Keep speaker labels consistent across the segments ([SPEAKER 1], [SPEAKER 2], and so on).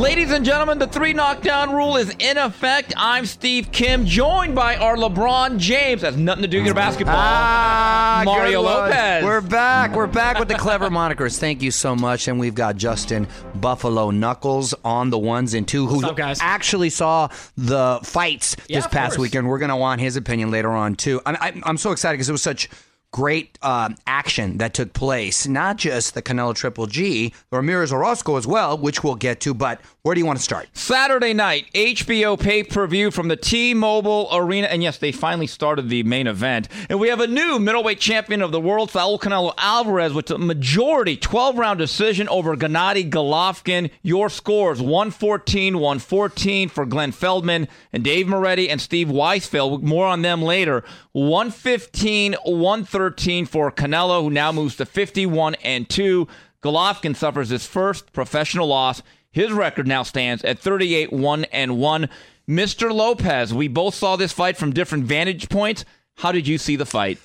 [SPEAKER 1] Ladies and gentlemen, the three knockdown rule is in effect. I'm Steve Kim, joined by our LeBron James. Has nothing to do with your basketball.
[SPEAKER 2] Ah,
[SPEAKER 1] Mario. Lopez.
[SPEAKER 2] We're back. We're back with the clever monikers. Thank you so much. And we've got Justin Buffalo Knuckles on the ones and two, who
[SPEAKER 3] up,
[SPEAKER 2] actually saw the fights
[SPEAKER 3] Yeah,
[SPEAKER 2] this
[SPEAKER 3] of
[SPEAKER 2] past
[SPEAKER 3] course.
[SPEAKER 2] weekend. We're going to want his opinion later on too. I'm, I'm, I'm so excited because it was such great um, action that took place. Not just the Canelo Triple G, Ramirez Orozco as well, which we'll get to. But where do you want to start?
[SPEAKER 1] Saturday night, HBO pay per view from the T Mobile Arena. And yes, they finally started the main event. And we have a new middleweight champion of the world, Saul Canelo Alvarez, with a majority 12 round decision over Gennady Golovkin. Your scores 114 114 for Glenn Feldman and Dave Moretti and Steve Weisfeld. More on them later. 115 113 for Canelo, who now moves to 51 and 2. Golovkin suffers his first professional loss. His record now stands at 38 1 and 1. Mr. Lopez, we both saw this fight from different vantage points. How did you see the fight?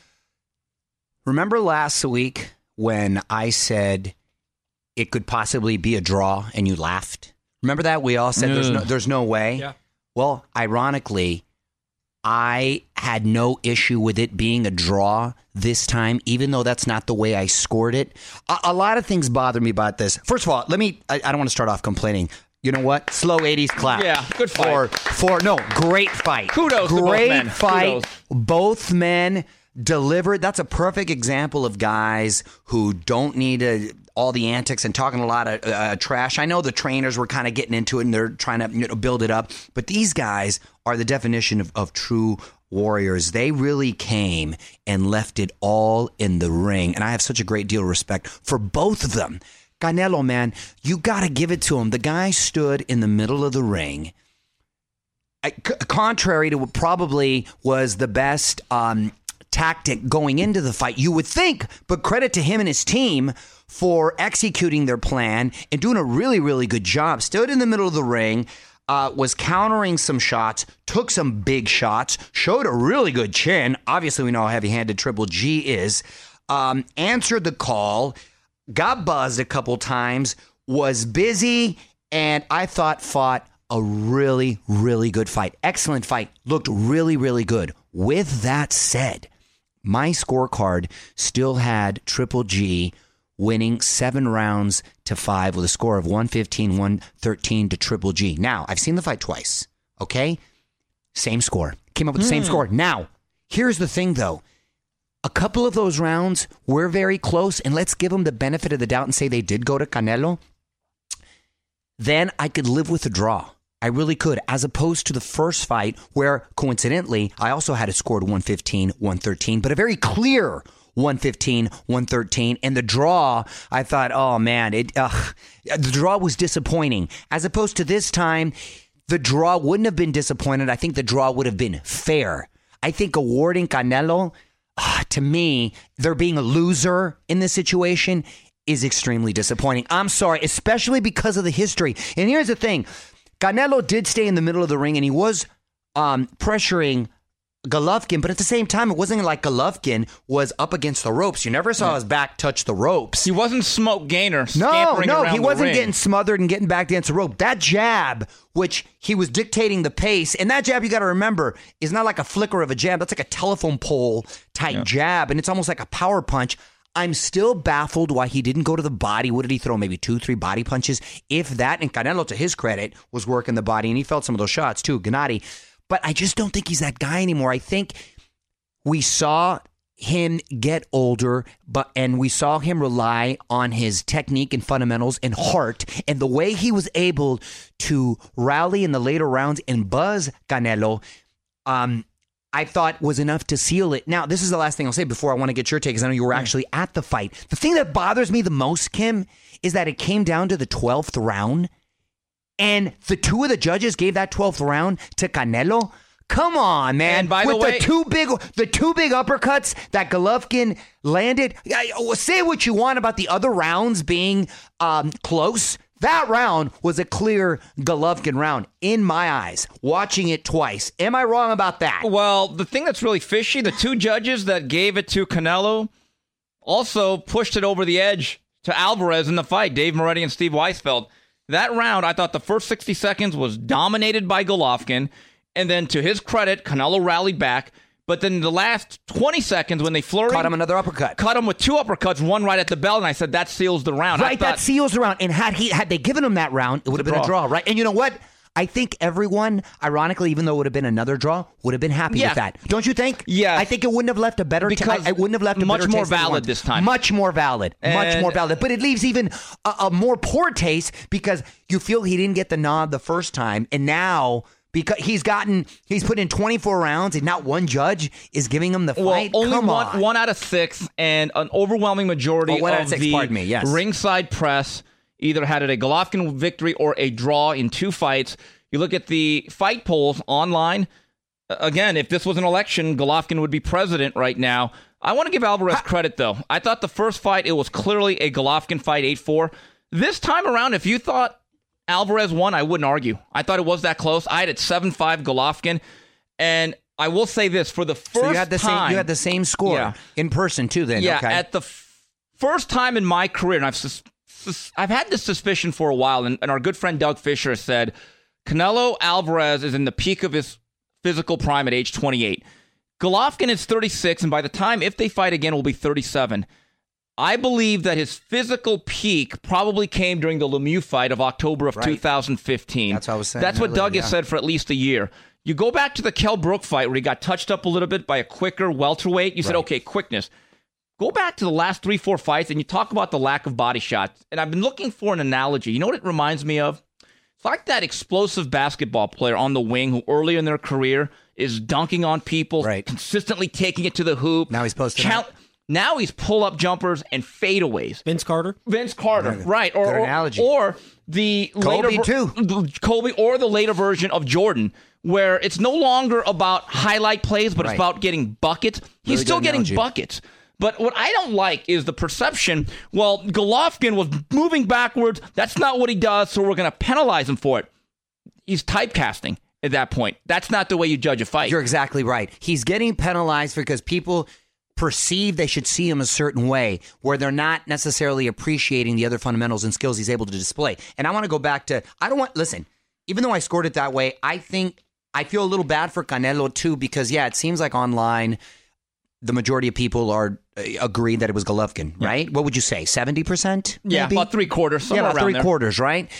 [SPEAKER 2] Remember last week when I said it could possibly be a draw and you laughed? Remember that? We all said there's no, there's no way.
[SPEAKER 3] Yeah.
[SPEAKER 2] Well, ironically, I had no issue with it being a draw this time, even though that's not the way I scored it. A, a lot of things bother me about this. First of all, let me, I, I don't want to start off complaining. You know what? Slow 80s clap.
[SPEAKER 1] Yeah, good fight.
[SPEAKER 2] For, for no, great fight.
[SPEAKER 1] Kudos to both
[SPEAKER 2] Great
[SPEAKER 1] men.
[SPEAKER 2] fight.
[SPEAKER 1] Kudos.
[SPEAKER 2] Both men delivered. That's a perfect example of guys who don't need a, all the antics and talking a lot of uh, trash. I know the trainers were kind of getting into it and they're trying to you know, build it up, but these guys are the definition of, of true warriors. They really came and left it all in the ring, and I have such a great deal of respect for both of them. Canelo, man, you got to give it to him. The guy stood in the middle of the ring contrary to what probably was the best um, tactic going into the fight, you would think, but credit to him and his team for executing their plan and doing a really, really good job. Stood in the middle of the ring, uh, was countering some shots, took some big shots, showed a really good chin. Obviously, we know how heavy handed Triple G is. Um, answered the call, got buzzed a couple times, was busy, and I thought fought a really, really good fight. Excellent fight. Looked really, really good. With that said, my scorecard still had Triple G winning seven rounds to five with a score of 115, 113 to Triple G. Now, I've seen the fight twice, okay? Same score. Came up with the same hmm. score. Now, here's the thing though. A couple of those rounds were very close, and let's give them the benefit of the doubt and say they did go to Canelo. Then I could live with a draw. I really could, as opposed to the first fight where coincidentally I also had it scored 115, 113, but a very clear 115, 113. And the draw, I thought, oh man, it the draw was disappointing. As opposed to this time, the draw wouldn't have been disappointed. I think the draw would have been fair. I think awarding Canelo, ah, to me, there being a loser in this situation is extremely disappointing. I'm sorry, especially because of the history. And here's the thing Canelo did stay in the middle of the ring and he was um, pressuring Golovkin, but at the same time, it wasn't like Golovkin was up against the ropes. You never saw his back touch the ropes.
[SPEAKER 1] He wasn't Smoke Gainer.
[SPEAKER 2] No, no, he wasn't
[SPEAKER 1] ring.
[SPEAKER 2] getting smothered and getting back against the rope. That jab, which he was dictating the pace, and that jab you got to remember is not like a flicker of a jab. That's like a telephone pole type jab, and it's almost like a power punch. I'm still baffled why he didn't go to the body. What did he throw? Maybe two, three body punches, if that. And Canelo, to his credit, was working the body, and he felt some of those shots too. Gennady, but I just don't think he's that guy anymore. I think we saw him get older but and we saw him rely on his technique and fundamentals and heart and the way he was able to rally in the later rounds and buzz Canelo um I thought was enough to seal it. Now, this is the last thing I'll say before I want to get your take because I know you were actually at the fight. The thing that bothers me the most, Kim, is that it came down to the 12th round and the two of the judges gave that 12th round to Canelo. Come on, man.
[SPEAKER 1] And by the
[SPEAKER 2] With
[SPEAKER 1] way-
[SPEAKER 2] two big the two big uppercuts that Golovkin landed. I- say what you want about the other rounds being um, close. That round was a clear Golovkin round in my eyes. Watching it twice. Am I wrong about that?
[SPEAKER 1] Well, the thing that's really fishy, the two judges that gave it to Canelo also pushed it over the edge to Alvarez in the fight, Dave Moretti and Steve Weisfeld. That round, I thought the first 60 seconds was dominated by Golovkin. And then to his credit, Canelo rallied back. But then the last 20 seconds when they flurried,
[SPEAKER 2] Caught him another uppercut.
[SPEAKER 1] cut him with two uppercuts, one right at the bell, and I said that seals the round.
[SPEAKER 3] Right,
[SPEAKER 1] thought,
[SPEAKER 3] that seals the round. And had he had they given him that round, it would have been a
[SPEAKER 1] draw.
[SPEAKER 3] draw, right? And you know what? I think everyone, ironically, even though it would have been another draw, would have been happy
[SPEAKER 1] Yeah.
[SPEAKER 3] with that. Don't you think?
[SPEAKER 1] Yeah.
[SPEAKER 3] I think it wouldn't have left a better.
[SPEAKER 1] Because
[SPEAKER 3] I, I wouldn't have left a
[SPEAKER 1] much more valid this time.
[SPEAKER 3] Much more valid. much more valid. But it leaves even a, a more poor taste because you feel he didn't get the nod the first time, and now. Because he's gotten, he's put in 24 rounds, and not one judge is giving him the
[SPEAKER 1] Well,
[SPEAKER 3] fight.
[SPEAKER 1] only
[SPEAKER 3] Come
[SPEAKER 1] one,
[SPEAKER 3] on.
[SPEAKER 1] one out of six, and an overwhelming majority
[SPEAKER 2] Oh, one out
[SPEAKER 1] of
[SPEAKER 2] of six,
[SPEAKER 1] the
[SPEAKER 2] me, yes.
[SPEAKER 1] ringside press either had it a Golovkin victory or a draw in two fights. You look at the fight polls online. Again, if this was an election, Golovkin would be president right now. I want to give Alvarez credit, though. I thought the first fight, it was clearly a Golovkin fight, 8 4. This time around, if you thought Alvarez won, I wouldn't argue. I thought it was that close. I had it 7 5 Golovkin. And I will say this for the first
[SPEAKER 2] So you had the
[SPEAKER 1] time.
[SPEAKER 2] same. You had the same score
[SPEAKER 1] Yeah.
[SPEAKER 2] in person too. Then
[SPEAKER 1] Yeah,
[SPEAKER 2] okay.
[SPEAKER 1] at the f- first time in my career, and I've sus- I've had this suspicion for a while, and, and our good friend Doug Fischer said Canelo Alvarez is in the peak of his physical prime at age 28. Golovkin is 36, and by the time if they fight again, will be 37. I believe that his physical peak probably came during the Lemieux fight of October of 2015.
[SPEAKER 2] That's what I was saying
[SPEAKER 1] That's what
[SPEAKER 2] earlier,
[SPEAKER 1] Doug has said for at least a year. You go back to the Kell Brook fight where he got touched up a little bit by a quicker welterweight. You said, okay, quickness. Go back to the last three, four fights, and you talk about the lack of body shots. And I've been looking for an analogy. You know what it reminds me of? It's like that explosive basketball player on the wing who early in their career is dunking on people,
[SPEAKER 2] Right.
[SPEAKER 1] consistently taking it to the hoop.
[SPEAKER 2] Now he's posting up.
[SPEAKER 1] Now he's pull up jumpers and fadeaways.
[SPEAKER 4] Vince Carter.
[SPEAKER 1] Vince Carter, right? Or
[SPEAKER 2] Good
[SPEAKER 1] or,
[SPEAKER 2] analogy.
[SPEAKER 1] or the
[SPEAKER 2] Kobe,
[SPEAKER 1] later
[SPEAKER 2] too.
[SPEAKER 1] Kobe, or the later version of Jordan, where it's no longer about highlight plays, but
[SPEAKER 2] Right.
[SPEAKER 1] it's about getting buckets. He's
[SPEAKER 2] Really
[SPEAKER 1] still getting
[SPEAKER 2] analogy.
[SPEAKER 1] buckets. But what I don't like is the perception. Well, Golovkin was moving backwards. That's not what he does, so we're going to penalize him for it. He's typecasting at that point. That's not the way you judge a fight.
[SPEAKER 2] You're exactly right. He's getting penalized because people perceive they should see him a certain way where they're not necessarily appreciating the other fundamentals and skills he's able to display. And I want to go back to I don't want listen, even though I scored it that way, I think I feel a little bad for Canelo too because yeah, it seems like online the majority of people are uh, agree that it was Golovkin, right? What would you say? 70%?
[SPEAKER 1] yeah, about three quarters.
[SPEAKER 2] yeah, about three
[SPEAKER 1] there.
[SPEAKER 2] quarters, right?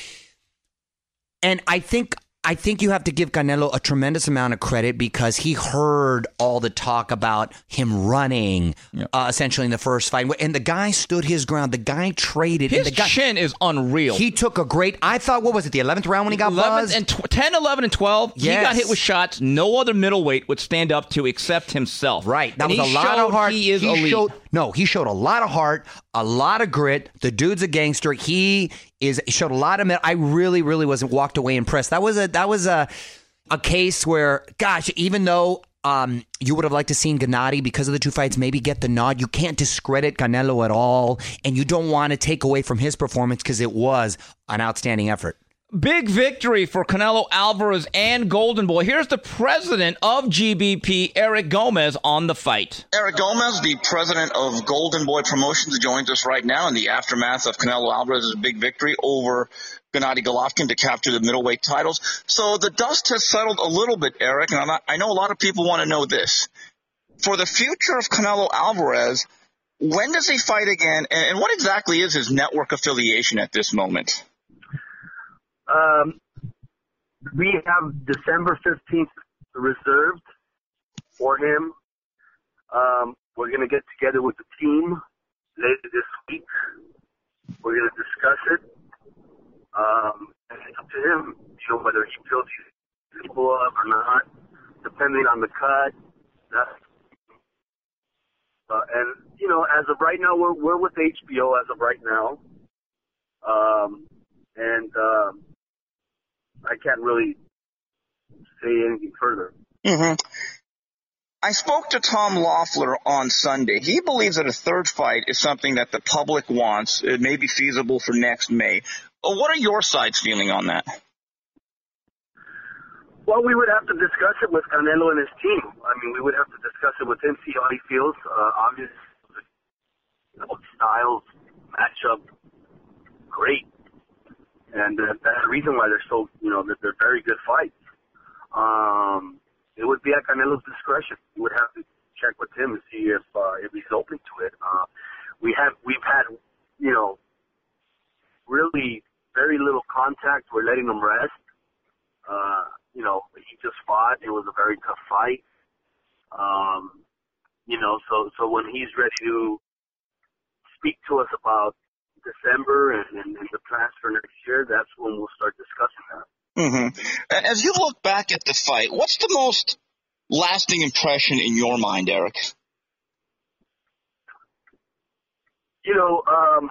[SPEAKER 2] And I think I think you have to give Canelo a tremendous amount of credit because he heard all the talk about him running, uh, essentially in the first fight, and the guy stood his ground. The guy traded.
[SPEAKER 1] His
[SPEAKER 2] and the guy,
[SPEAKER 1] chin is unreal.
[SPEAKER 2] he took a great. I thought, what was it, the eleventh round when he got
[SPEAKER 1] 11
[SPEAKER 2] buzzed?
[SPEAKER 1] and tw- 10, 11, and 12, he got hit with shots no other middleweight would stand up to except himself.
[SPEAKER 2] Right. That
[SPEAKER 1] And
[SPEAKER 2] was a lot of heart.
[SPEAKER 1] He is elite.
[SPEAKER 2] Showed, no, he showed a lot of heart, a lot of grit. The dude's a gangster. He is showed a lot of. I really, really wasn't walked away impressed. That was a that was a a case where, gosh, even though. Um, you would have liked to seen Gennady because of the two fights maybe get the nod. You can't discredit Canelo at all, and you don't want to take away from his performance because it was an outstanding effort.
[SPEAKER 1] Big victory for Canelo Alvarez and Golden Boy. Here's the president of GBP, Eric Gomez, on the fight.
[SPEAKER 5] Eric Gomez, the president of Golden Boy Promotions, joins us right now in the aftermath of Canelo Alvarez's big victory over Gennady Golovkin to capture the middleweight titles. So the dust has settled a little bit, Eric, and not, I know a lot of people want to know this. For the future of Canelo Alvarez, when does he fight again, and what exactly is his network affiliation at this moment?
[SPEAKER 6] Um, we have December 15th reserved for him. Um, we're going to get together with the team later this week. We're going to discuss it. Um, and it's up to him, you know, whether he feels he's capable of or not, depending on the cut. Uh, and, you know, as of right now, we're, we're with HBO as of right now. Um, and, um, I can't really say anything further.
[SPEAKER 5] Mm-hmm. I spoke to Tom Loeffler on Sunday. He believes that a third fight is something that the public wants. It may be feasible for next May. Uh, What are your sides feeling on that?
[SPEAKER 6] Well, we would have to discuss it with Canelo and his team. I mean, we would have to discuss it with him, see how he feels. Uh, obviously, you styles match up great. And the reason why they're so you know that they're very good fights. Um, it would be at Canelo's discretion. We would have to check with him and see if uh, if he's open to it. Uh, we have we've had you know really very little contact. We're letting him rest. Uh, you know, he just fought. It was a very tough fight. Um, you know, so so when he's ready to speak to us about December and, and, and the plans for next year, that's when we'll start discussing that.
[SPEAKER 5] Mm-hmm. As you look back at the fight, what's the most lasting impression in your mind, Eric?
[SPEAKER 6] You know, um,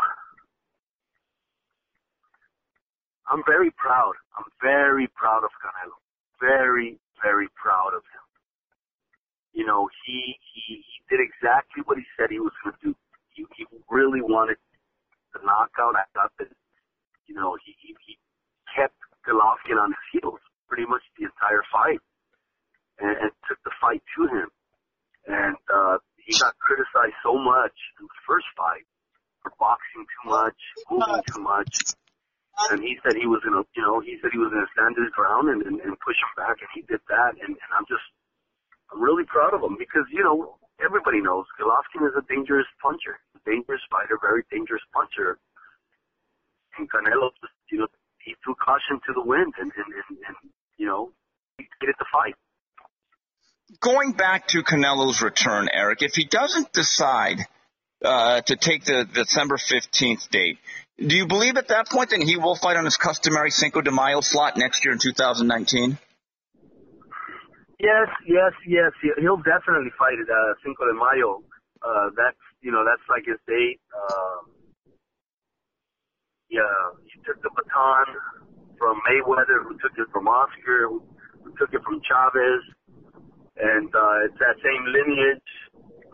[SPEAKER 6] I'm very proud. I'm very proud of Canelo. Very, very proud of him. You know, he he, he did exactly what he said he was going to do. He, he really wanted the knockout. I thought that, you know, he, he, he kept Golovkin on his heels pretty much the entire fight and, and took the fight to him. And uh, he got criticized so much in the first fight for boxing too much, moving too much. And he said he was gonna, you know, he said he was gonna stand his ground and, and, and push him back, and he did that. And, and I'm just, I'm really proud of him because you know everybody knows Golovkin is a dangerous puncher, a dangerous fighter, very dangerous puncher. And Canelo just, you know, he threw caution to the wind, and and, and, and you know, he created the fight.
[SPEAKER 5] Going back to Canelo's return, Eric, if he doesn't decide uh, to take the December 15th date, do you believe at that point that he will fight on his customary Cinco de Mayo slot next year in 2019?
[SPEAKER 6] Yes, yes, yes. He- He'll definitely fight uh, Cinco de Mayo. Uh, that's you know that's like his date. Um, yeah, he took the baton from Mayweather, who took it from Oscar, who, took it from Chavez, and uh, it's that same lineage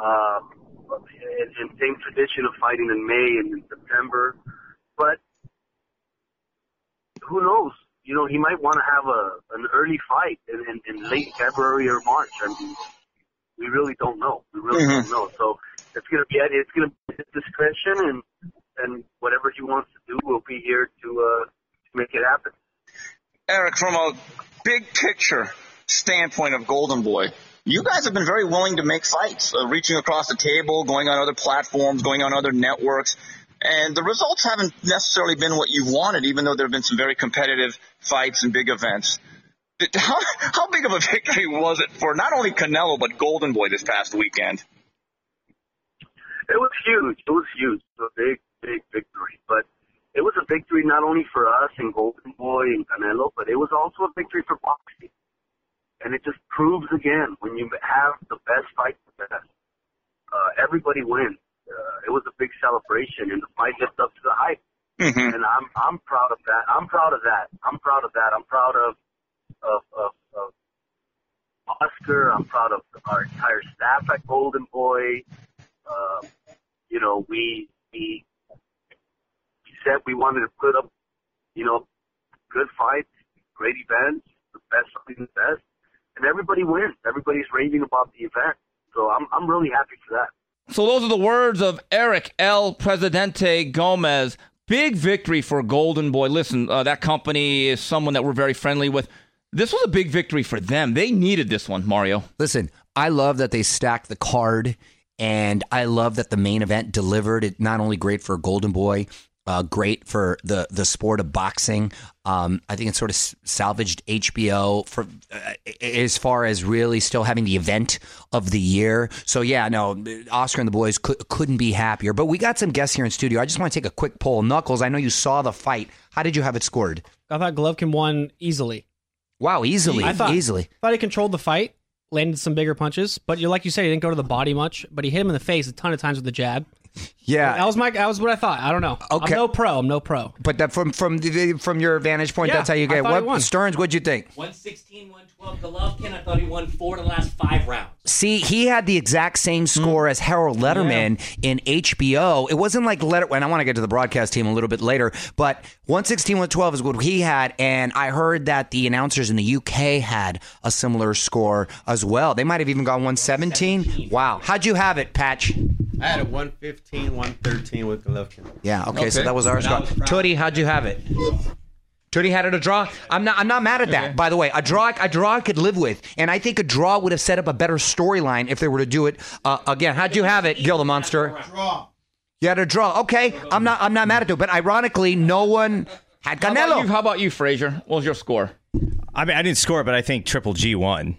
[SPEAKER 6] um, and same tradition of fighting in May and in September. But who knows? You know, he might want to have a an early fight in, in, in late February or March. I mean, we really don't know. We really
[SPEAKER 5] Mhm.
[SPEAKER 6] don't know. So it's gonna be at it's gonna be his discretion, and and whatever he wants to do, we'll be here to uh, to make it happen.
[SPEAKER 5] Eric, from a big picture standpoint of Golden Boy, you guys have been very willing to make fights, uh, reaching across the table, going on other platforms, going on other networks. And the results haven't necessarily been what you wanted, even though there have been some very competitive fights and big events. How, how big of a victory was it for not only Canelo, but Golden Boy this past weekend?
[SPEAKER 6] It was huge. It was huge. It was a big, big victory. But it was a victory not only for us and Golden Boy and Canelo, but it was also a victory for boxing. And it just proves again when you have the best fight, the best, uh, everybody wins. Uh, it was a big celebration, and the fight lived up to the hype.
[SPEAKER 5] Mm-hmm.
[SPEAKER 6] And I'm I'm proud of that. I'm proud of that. I'm proud of that. I'm proud of of of, of Oscar. I'm proud of our entire staff at Golden Boy. Um, you know, we we we said we wanted to put up, you know, good fights, great events, the best of the best, and everybody wins. Everybody's raving about the event, so I'm I'm really happy for that.
[SPEAKER 1] So those are the words of Eric El Presidente Gomez. Big victory for Golden Boy. Listen, uh, that company is someone that we're very friendly with. This was a big victory for them. They needed this one, Mario.
[SPEAKER 2] Listen, I love that they stacked the card, and I love that the main event delivered. It not only great for Golden Boy, uh, great for the the sport of boxing. Um, I think it sort of salvaged HBO for uh, as far as really still having the event of the year. So yeah, no, Oscar and the boys could, couldn't be happier. But we got some guests here in studio. I just want to take a quick poll. Knuckles, I know you saw the fight. How did you have it scored?
[SPEAKER 4] I thought Golovkin won easily.
[SPEAKER 2] Wow, easily,
[SPEAKER 4] I thought
[SPEAKER 2] easily.
[SPEAKER 4] thought he controlled the fight, landed some bigger punches, but you like you said, he didn't go to the body much, but he hit him in the face a ton of times with the jab.
[SPEAKER 2] Yeah,
[SPEAKER 4] That was my that was what I thought. I don't know.
[SPEAKER 2] Okay.
[SPEAKER 4] I'm no pro. I'm no pro.
[SPEAKER 2] But that from from the, from your vantage point,
[SPEAKER 4] Yeah,
[SPEAKER 2] that's how you get. it.
[SPEAKER 4] thought he
[SPEAKER 2] What
[SPEAKER 4] won.
[SPEAKER 2] Stearns? What'd you think?
[SPEAKER 7] 116, 112 Golovkin. I thought he won four of the last five rounds.
[SPEAKER 2] See, he had the exact same hmm. score as Harold Lederman in HBO. It wasn't like Lederman, And I want to get to the broadcast team a little bit later, but 116, 112 is what he had. And I heard that the announcers in the UK had a similar score as well. They might have even gone 117. Wow. How'd you have it, Patch?
[SPEAKER 8] I had a 115, 113 with Golovkin.
[SPEAKER 2] Yeah. Okay. So that was our
[SPEAKER 8] But I
[SPEAKER 2] score.
[SPEAKER 8] was.
[SPEAKER 2] Tootie, how'd you have it? Tony had it a draw. I'm not. I'm not mad at that. By the way, a draw. A draw I could live with, and I think a draw would have set up a better storyline if they were to do it uh, again. How'd you have it, Gil the Monster? Draw. You had a draw. Okay, I'm not. I'm not mad at it. But ironically, no one had
[SPEAKER 1] How about you,
[SPEAKER 2] Canelo.
[SPEAKER 1] how about you Frazier? What was your score?
[SPEAKER 8] I mean, I didn't score, but I think Triple G won.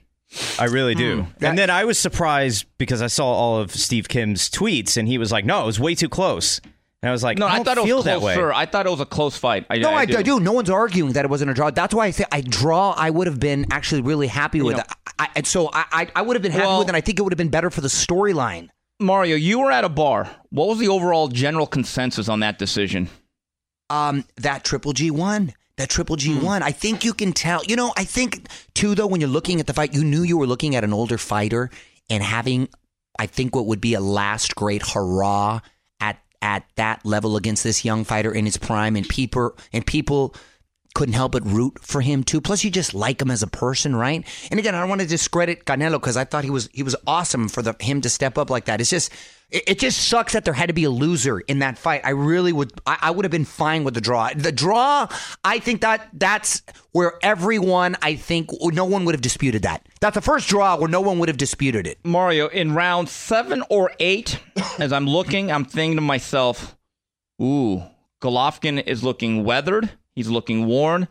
[SPEAKER 8] I really do.
[SPEAKER 2] That-
[SPEAKER 8] and then I was surprised because I saw all of Steve Kim's tweets, and he was like, "No, it was way too close." And I was like,
[SPEAKER 1] No,
[SPEAKER 8] I,
[SPEAKER 1] I, thought it was
[SPEAKER 8] that way.
[SPEAKER 1] I thought it was a close fight. I,
[SPEAKER 2] No, I, I,
[SPEAKER 1] do.
[SPEAKER 2] do. No one's arguing that it wasn't a draw. That's why I say I draw. I would have been actually really happy with
[SPEAKER 1] know-
[SPEAKER 2] it. I, and so I, I, I would have been happy
[SPEAKER 1] Well-
[SPEAKER 2] with it. and I think it would have been better for the storyline.
[SPEAKER 1] Mario, you were at a bar. What was the overall general consensus on that decision?
[SPEAKER 2] um, that Triple G won. That Triple G
[SPEAKER 1] Hmm.
[SPEAKER 2] won. I think you can tell. You know, I think too though when you're looking at the fight, you knew you were looking at an older fighter and having, I think, what would be a last great hurrah at at that level against this young fighter in his prime, and people and people couldn't help but root for him too. Plus, you just like him as a person, right? And again, I don't want to discredit Canelo because I thought he was he was awesome for the him to step up like that. It's just it, it just sucks that there had to be a loser in that fight. I really would I, I would have been fine with the draw. The draw, I think that that's where everyone I think no one would have disputed that. That's the first draw where no one would have disputed it.
[SPEAKER 1] Mario, in round seven or eight, as I'm looking, I'm thinking to myself, ooh, Golovkin is looking weathered. He's looking worn.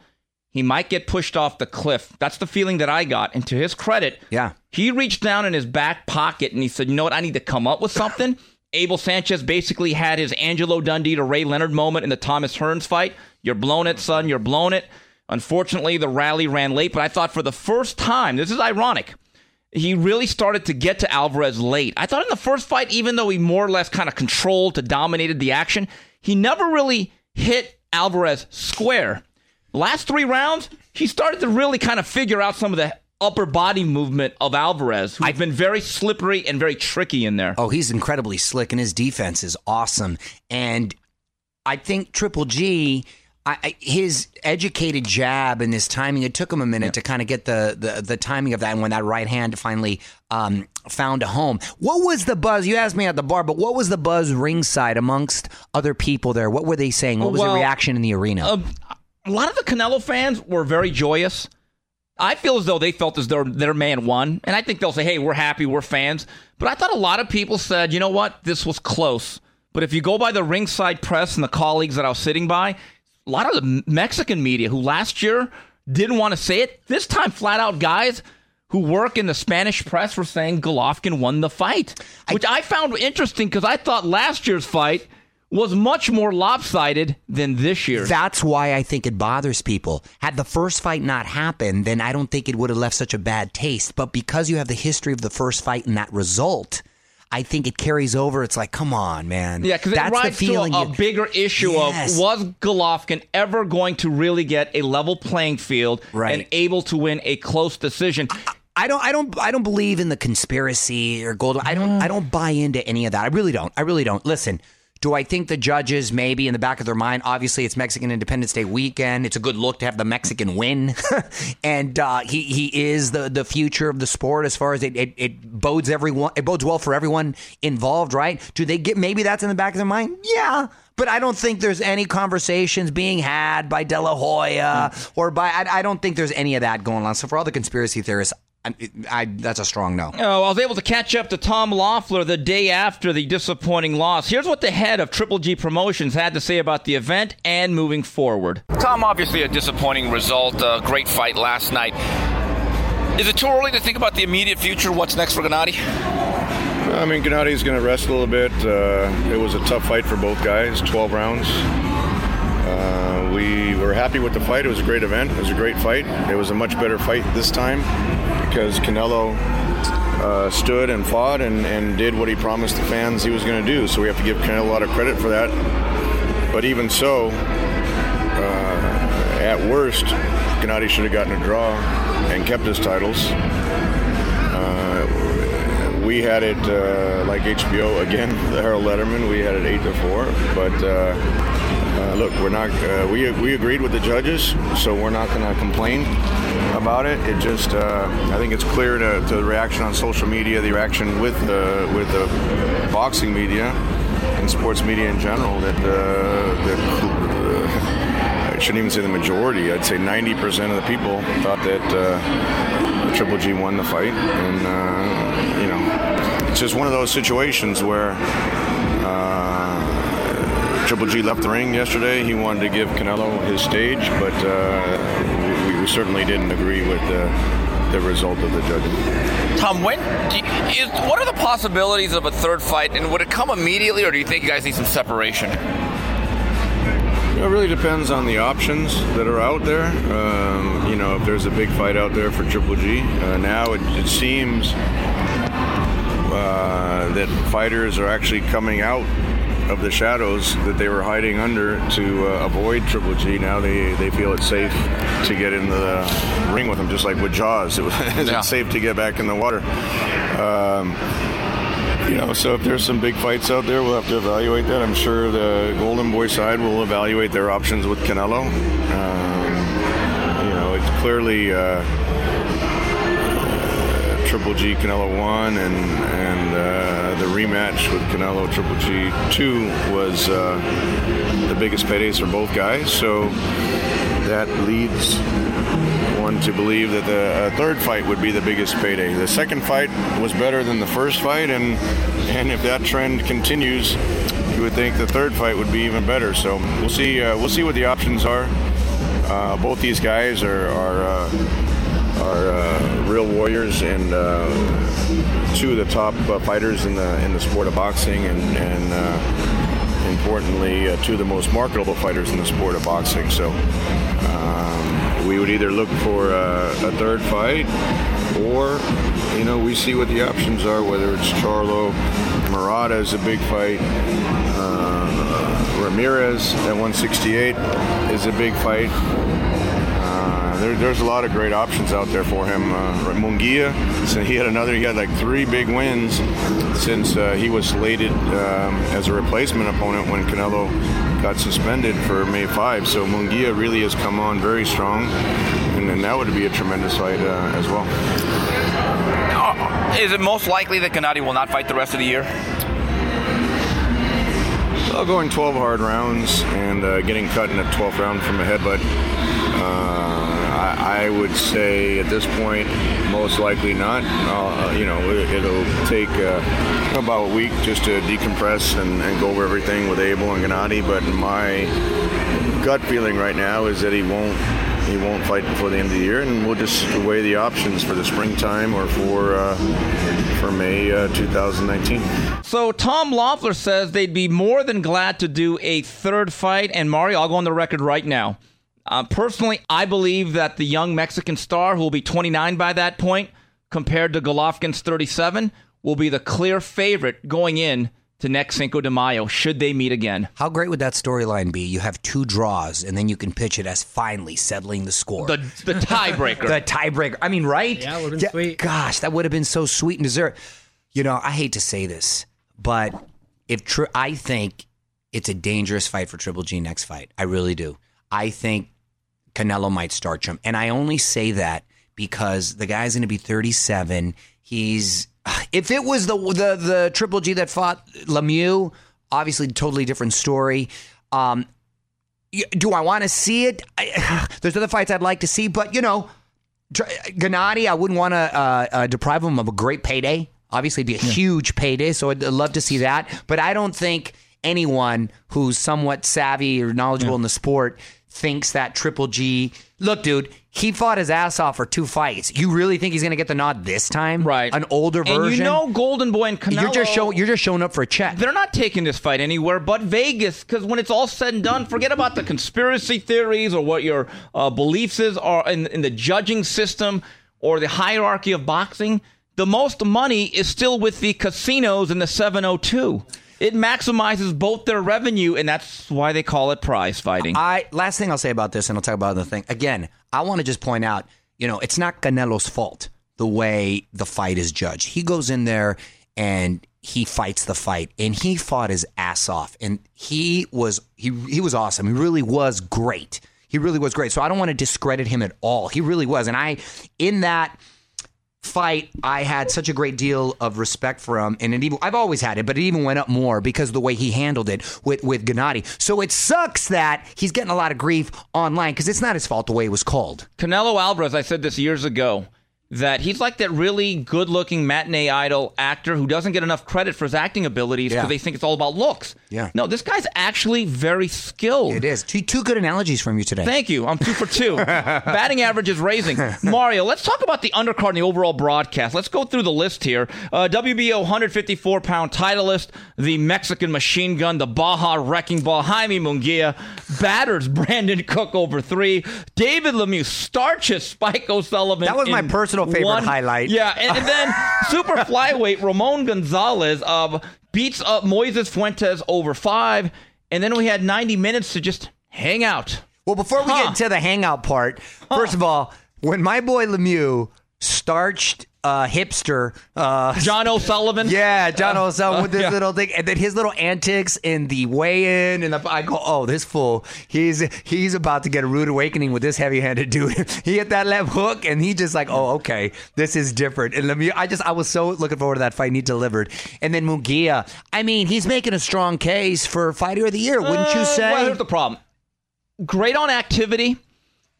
[SPEAKER 1] He might get pushed off the cliff. That's the feeling that I got. And to his credit,
[SPEAKER 2] Yeah.
[SPEAKER 1] he reached down in his back pocket and he said, You know what? I need to come up with something. Abel Sanchez basically had his Angelo Dundee to Ray Leonard moment in the Thomas Hearns fight. You're blown it, son. You're blown it. Unfortunately, the rally ran late, but I thought for the first time, this is ironic, he really started to get to Alvarez late. I thought in the first fight, even though he more or less kind of controlled to dominated the action, he never really hit Alvarez square. Last three rounds, he started to really kind of figure out some of the upper body movement of Alvarez, who's been very slippery and very tricky in there.
[SPEAKER 2] Oh, he's incredibly slick, and his defense is awesome. And I think Triple G, I, I, his educated jab and his timing, it took him a minute to kind of get the, the the timing of that. And when that right hand finally um, found a home, what was the buzz? You asked me at the bar, but what was the buzz ringside amongst other people there? What were they saying? What was
[SPEAKER 1] Well,
[SPEAKER 2] the reaction in the arena?
[SPEAKER 1] Uh, a lot of the Canelo fans were very joyous. I feel as though they felt as though their man won, and I think they'll say, "Hey, we're happy, we're fans." But I thought a lot of people said, "You know what? This was close." But if you go by the ringside press and the colleagues that I was sitting by, a lot of the Mexican media who last year didn't want to say it, this time flat out guys who work in the Spanish press were saying Golovkin won the fight, which I found interesting because I thought last year's fight was much more lopsided than this year.
[SPEAKER 2] That's why I think it bothers people. Had the first fight not happened, then I don't think it would have left such a bad taste. But because you have the history of the first fight and that result, I think it carries over. It's like, come on, man.
[SPEAKER 1] Yeah, because it
[SPEAKER 2] that's
[SPEAKER 1] rides
[SPEAKER 2] the feeling.
[SPEAKER 1] to a, a
[SPEAKER 2] you-
[SPEAKER 1] bigger issue
[SPEAKER 2] Yes.
[SPEAKER 1] of was Golovkin ever going to really get a level playing field
[SPEAKER 2] Right.
[SPEAKER 1] and able to win a close decision?
[SPEAKER 2] I don't, I don't, I don't believe in the conspiracy or gold. I don't, I don't buy into any of that. I really don't. I really don't. Listen. Do I think the judges maybe in the back of their mind? Obviously, it's Mexican Independence Day weekend. It's a good look to have the Mexican win, and uh, he he is the the future of the sport as far as it, it it bodes everyone it bodes well for everyone involved, right? Do they get maybe that's in the back of their mind? Yeah, but I don't think there's any conversations being had by De La Hoya or by I, I don't think there's any of that going on. So for all the conspiracy theorists, I, I that's a strong no.
[SPEAKER 1] Oh, I was able to catch up to Tom Loeffler the day after the disappointing loss. Here's what the head of Triple G Promotions had to say about the event and moving forward. Tom, obviously a disappointing result. A great fight last night. Is it too early to think about the immediate future? What's next for Gennady?
[SPEAKER 9] I mean, Gennady's going to rest a little bit. Uh, it was a tough fight for both guys, 12 rounds. Uh, we were happy with the fight. It was a great event. It was a great fight. It was a much better fight this time because Canelo uh, stood and fought and, and did what he promised the fans he was going to do. So we have to give Canelo a lot of credit for that. But even so, uh, at worst, Gennady should have gotten a draw and kept his titles. Uh, we had it uh, like HBO again, the Harold Lederman. We had it eight to four, but uh, look, we're not. Uh, we we agreed with the judges, so we're not going to complain about it. It just, uh, I think it's clear to, to the reaction on social media, the reaction with the with the boxing media and sports media in general that uh, that. Uh, shouldn't even say the majority. I'd say 90% of the people thought that uh, Triple G won the fight, and you know, it's just one of those situations where. Triple G left the ring yesterday. He wanted to give Canelo his stage, but uh, we, we certainly didn't agree with the, the result of the judging.
[SPEAKER 1] Tom, when do you, is, what are the possibilities of a third fight, and would it come immediately, or do you think you guys need some separation?
[SPEAKER 9] It really depends on the options that are out there. Um, you know, if there's a big fight out there for Triple G, uh, now it, it seems uh, that fighters are actually coming out of the shadows that they were hiding under to uh, avoid Triple G. Now they, they feel it's safe to get in the ring with him, just like with Jaws. It was
[SPEAKER 1] Yeah.
[SPEAKER 9] it's safe to get back in the water. Um, you know, so if there's some big fights out there, we'll have to evaluate that. I'm sure the Golden Boy side will evaluate their options with Canelo. Um, you know, it's clearly. Uh, Triple G Canelo one and and uh, the rematch with Canelo Triple G two was uh, the biggest paydays for both guys. So that leads one to believe that the uh, third fight would be the biggest payday. The second fight was better than the first fight, and and if that trend continues, you would think the third fight would be even better. So we'll see. Uh, we'll see what the options are. Uh, both these guys are are. Uh, are uh, real warriors and two of the top uh, fighters in the in the sport of boxing, and, and uh, importantly, uh, two of the most marketable fighters in the sport of boxing. So um, we would either look for a, a third fight, or you know, we see what the options are. Whether it's Charlo, Murata is a big fight. Uh, Ramirez at 168 is a big fight. There, there's a lot of great options out there for him. Uh, Munguia, so he had another. He had like three big wins since uh, he was slated um, as a replacement opponent when Canelo got suspended for May 5. So Munguia really has come on very strong, and then that would be a tremendous fight uh, as well.
[SPEAKER 1] Uh, Is it most likely that Gennady will not fight the rest of the year?
[SPEAKER 9] Well, going 12 hard rounds and uh, getting cut in the 12th round from a headbutt, uh, I, would say at this point, most likely not. Uh, you know, it, it'll take uh, about a week just to decompress and, and go over everything with Abel and Gennady. But my gut feeling right now is that he won't. He won't fight before the end of the year, and we'll just weigh the options for the springtime or for uh, for May uh, 2019.
[SPEAKER 1] So Tom Loeffler says they'd be more than glad to do a third fight. And Mario, I'll go on the record right now. Uh, personally, I believe that the young Mexican star, who will be 29 by that point, compared to Golovkin's 37, will be the clear favorite going in to next Cinco de Mayo. Should they meet again?
[SPEAKER 2] How great would that storyline be? You have two draws, and then you can pitch it as finally settling the score.
[SPEAKER 1] The the tiebreaker.
[SPEAKER 2] the tiebreaker. I mean, right?
[SPEAKER 4] Yeah, would've been sweet.
[SPEAKER 2] Gosh, that would have been so sweet and dessert. You know, I hate to say this, but if tr- I think it's a dangerous fight for Triple G next fight. I really do. I think Canelo might starch him, and I only say that because the guy's going to be 37. He's if it was the the the Triple G that fought Lemieux, obviously totally different story. Um, do I want to see it? I, there's other fights I'd like to see, but you know, Gennady, I wouldn't want to uh, uh, deprive him of a great payday. Obviously, it'd be a huge payday, so I'd love to see that. But I don't think anyone who's somewhat savvy or knowledgeable in the sport thinks that Triple G. Look, dude, he fought his ass off for two fights. You really think he's going to get the nod this time?
[SPEAKER 1] Right.
[SPEAKER 2] An older version.
[SPEAKER 1] And you know, Golden Boy and Canelo.
[SPEAKER 2] you're just show, you're just showing up for a check.
[SPEAKER 1] They're not taking this fight anywhere but Vegas because when it's all said and done, forget about the conspiracy theories or what your uh, beliefs is are in, in the judging system or the hierarchy of boxing. The most money is still with the casinos in the 702. It maximizes both their revenue, and that's why they call it prize fighting.
[SPEAKER 2] I last thing I'll say about this, and I'll talk about the thing again. I want to just point out, you know, it's not Canelo's fault the way the fight is judged. He goes in there and he fights the fight, and he fought his ass off, and he was he he was awesome. He really was great. He really was great. So I don't want to discredit him at all. He really was, and I in that fight, I had such a great deal of respect for him, and it even I've always had it, but it even went up more because of the way he handled it with with Gennady. So it sucks that he's getting a lot of grief online because it's not his fault the way it was called.
[SPEAKER 1] Canelo Alvarez, I said this years ago, that he's like that really good looking matinee idol actor who doesn't get enough credit for his acting abilities because
[SPEAKER 2] Yeah.
[SPEAKER 1] they think it's all about looks.
[SPEAKER 2] Yeah.
[SPEAKER 1] No, this guy's actually very skilled.
[SPEAKER 2] It is two, two good analogies from you today.
[SPEAKER 1] Thank you. I'm two for two. Batting average is raising. Mario, let's talk about the undercard and the overall broadcast. Let's go through the list here. Uh, WBO 154 pound titleist, the Mexican machine gun, the Baja wrecking ball, Jaime Munguia, batters Brandon Cook over three, David Lemieux starches Spike O'Sullivan.
[SPEAKER 2] That was my
[SPEAKER 1] in
[SPEAKER 2] personal favorite
[SPEAKER 1] one-
[SPEAKER 2] highlight.
[SPEAKER 1] Yeah, and, and then super flyweight Roman Gonzalez of beats up Moises Fuentes over five, and then we had 90 minutes to just hang out.
[SPEAKER 2] Well, before we
[SPEAKER 1] Huh.
[SPEAKER 2] get to the hangout part, first of all, when my boy Lemieux starched uh, hipster, uh,
[SPEAKER 1] John O'Sullivan.
[SPEAKER 2] yeah, John O'Sullivan with this
[SPEAKER 1] yeah.
[SPEAKER 2] little thing, and then his little antics in the weigh-in, and the, I go, oh, this fool, he's he's about to get a rude awakening with this heavy-handed dude. he hit that left hook, and he just like, oh, okay, this is different. And Lemieux, I just, I was so looking forward to that fight, and he delivered. And then Munguia, I mean, he's making a strong case for fighter of the year, wouldn't you
[SPEAKER 1] Uh,
[SPEAKER 2] say?
[SPEAKER 1] Well, here's the problem. Great on activity.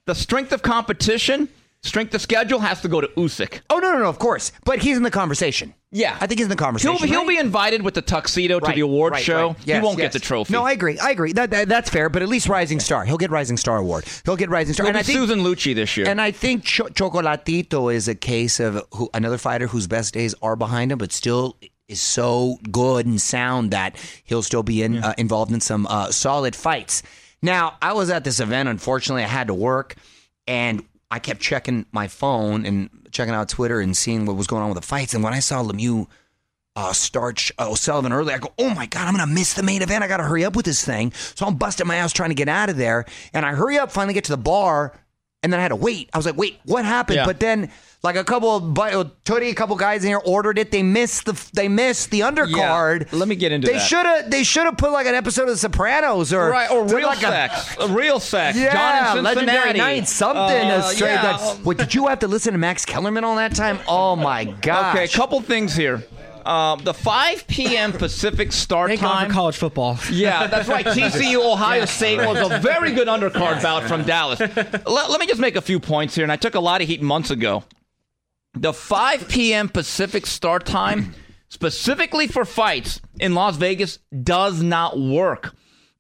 [SPEAKER 1] The strength of competition, strength of schedule has to go to Usyk.
[SPEAKER 2] Oh no, no, no, of course. But he's in the conversation.
[SPEAKER 1] Yeah.
[SPEAKER 2] I think he's in the conversation.
[SPEAKER 1] He'll, he'll
[SPEAKER 2] right?
[SPEAKER 1] be invited with the tuxedo to
[SPEAKER 2] Right,
[SPEAKER 1] the award
[SPEAKER 2] right,
[SPEAKER 1] show.
[SPEAKER 2] Yes,
[SPEAKER 1] he won't
[SPEAKER 2] yes.
[SPEAKER 1] get the trophy.
[SPEAKER 2] No, I agree. I agree. That, that- that's fair. But at least Rising Star. He'll get Rising Star award. He'll get Rising Star.
[SPEAKER 1] He'll
[SPEAKER 2] and I think
[SPEAKER 1] Susan Lucci this year.
[SPEAKER 2] and I think Cho- Chocolatito is a case of who, another fighter whose best days are behind him, but still is so good and sound that he'll still be in, uh, involved in some uh, solid fights. Now, I was at this event. Unfortunately, I had to work, and I kept checking my phone and checking out Twitter and seeing what was going on with the fights. And when I saw Lemieux uh, Starch uh, O'Sullivan early. I go, oh my God, I'm going to miss the main event. I got to hurry up with this thing. So I'm busting my ass trying to get out of there. And I hurry up, finally get to the bar. And then I had to wait. I was like, wait, what happened?
[SPEAKER 1] Yeah.
[SPEAKER 2] But then, like a couple of Tootie, a couple guys in here ordered it. They missed the they missed the undercard.
[SPEAKER 1] let me get into
[SPEAKER 2] they
[SPEAKER 1] that.
[SPEAKER 2] should have they should have put like an episode of The Sopranos or
[SPEAKER 1] right, or real
[SPEAKER 2] like
[SPEAKER 1] sex. A, real sex.
[SPEAKER 2] yeah,
[SPEAKER 1] John
[SPEAKER 2] legendary night, something.
[SPEAKER 1] Uh,
[SPEAKER 2] straight
[SPEAKER 1] yeah.
[SPEAKER 2] that, what did you have to listen to Max Kellerman all that time? Oh my god.
[SPEAKER 1] Okay, a couple things here. Uh, the 5 p.m. Pacific start
[SPEAKER 4] Thank God
[SPEAKER 1] time.
[SPEAKER 4] for college football.
[SPEAKER 1] Yeah, that's right. TCU Ohio State was a very good undercard bout from Dallas. Let, let me just make a few points here, and I took a lot of heat months ago. The 5 p.m. Pacific start time, specifically for fights in Las Vegas, does not work.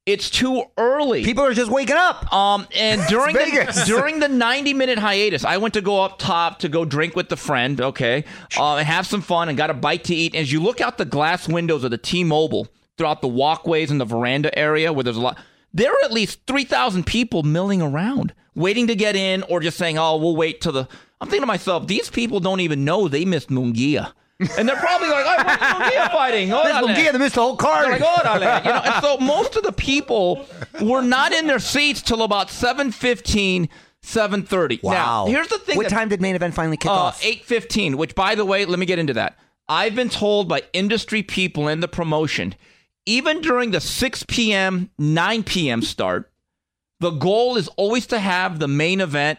[SPEAKER 1] It's too early.
[SPEAKER 2] People are just waking up.
[SPEAKER 1] Um, and during the, during the 90 minute hiatus, I went to go up top to go drink with the friend, okay, uh, and have some fun and got a bite to eat. As you look out the glass windows of the T-Mobile throughout the walkways and the veranda area where there's a lot, there are at least 3,000 people milling around, waiting to get in or just saying, "Oh, we'll wait till the." I'm thinking to myself, these people don't even know they missed Munguia. And they're probably like, oh, when's Munguia fighting? Órale."
[SPEAKER 2] Munguia, they missed the whole card.
[SPEAKER 1] They're like, órale. You know, and so most of the people were not in their seats till about 7.15, 7.30.
[SPEAKER 2] Wow.
[SPEAKER 1] Now, here's the thing.
[SPEAKER 2] What
[SPEAKER 1] that-
[SPEAKER 2] time did main event finally kick
[SPEAKER 1] uh,
[SPEAKER 2] off?
[SPEAKER 1] 8.15, which, by the way, let me get into that. I've been told by industry people in the promotion, even during the 6 p.m., 9 p.m. start, the goal is always to have the main event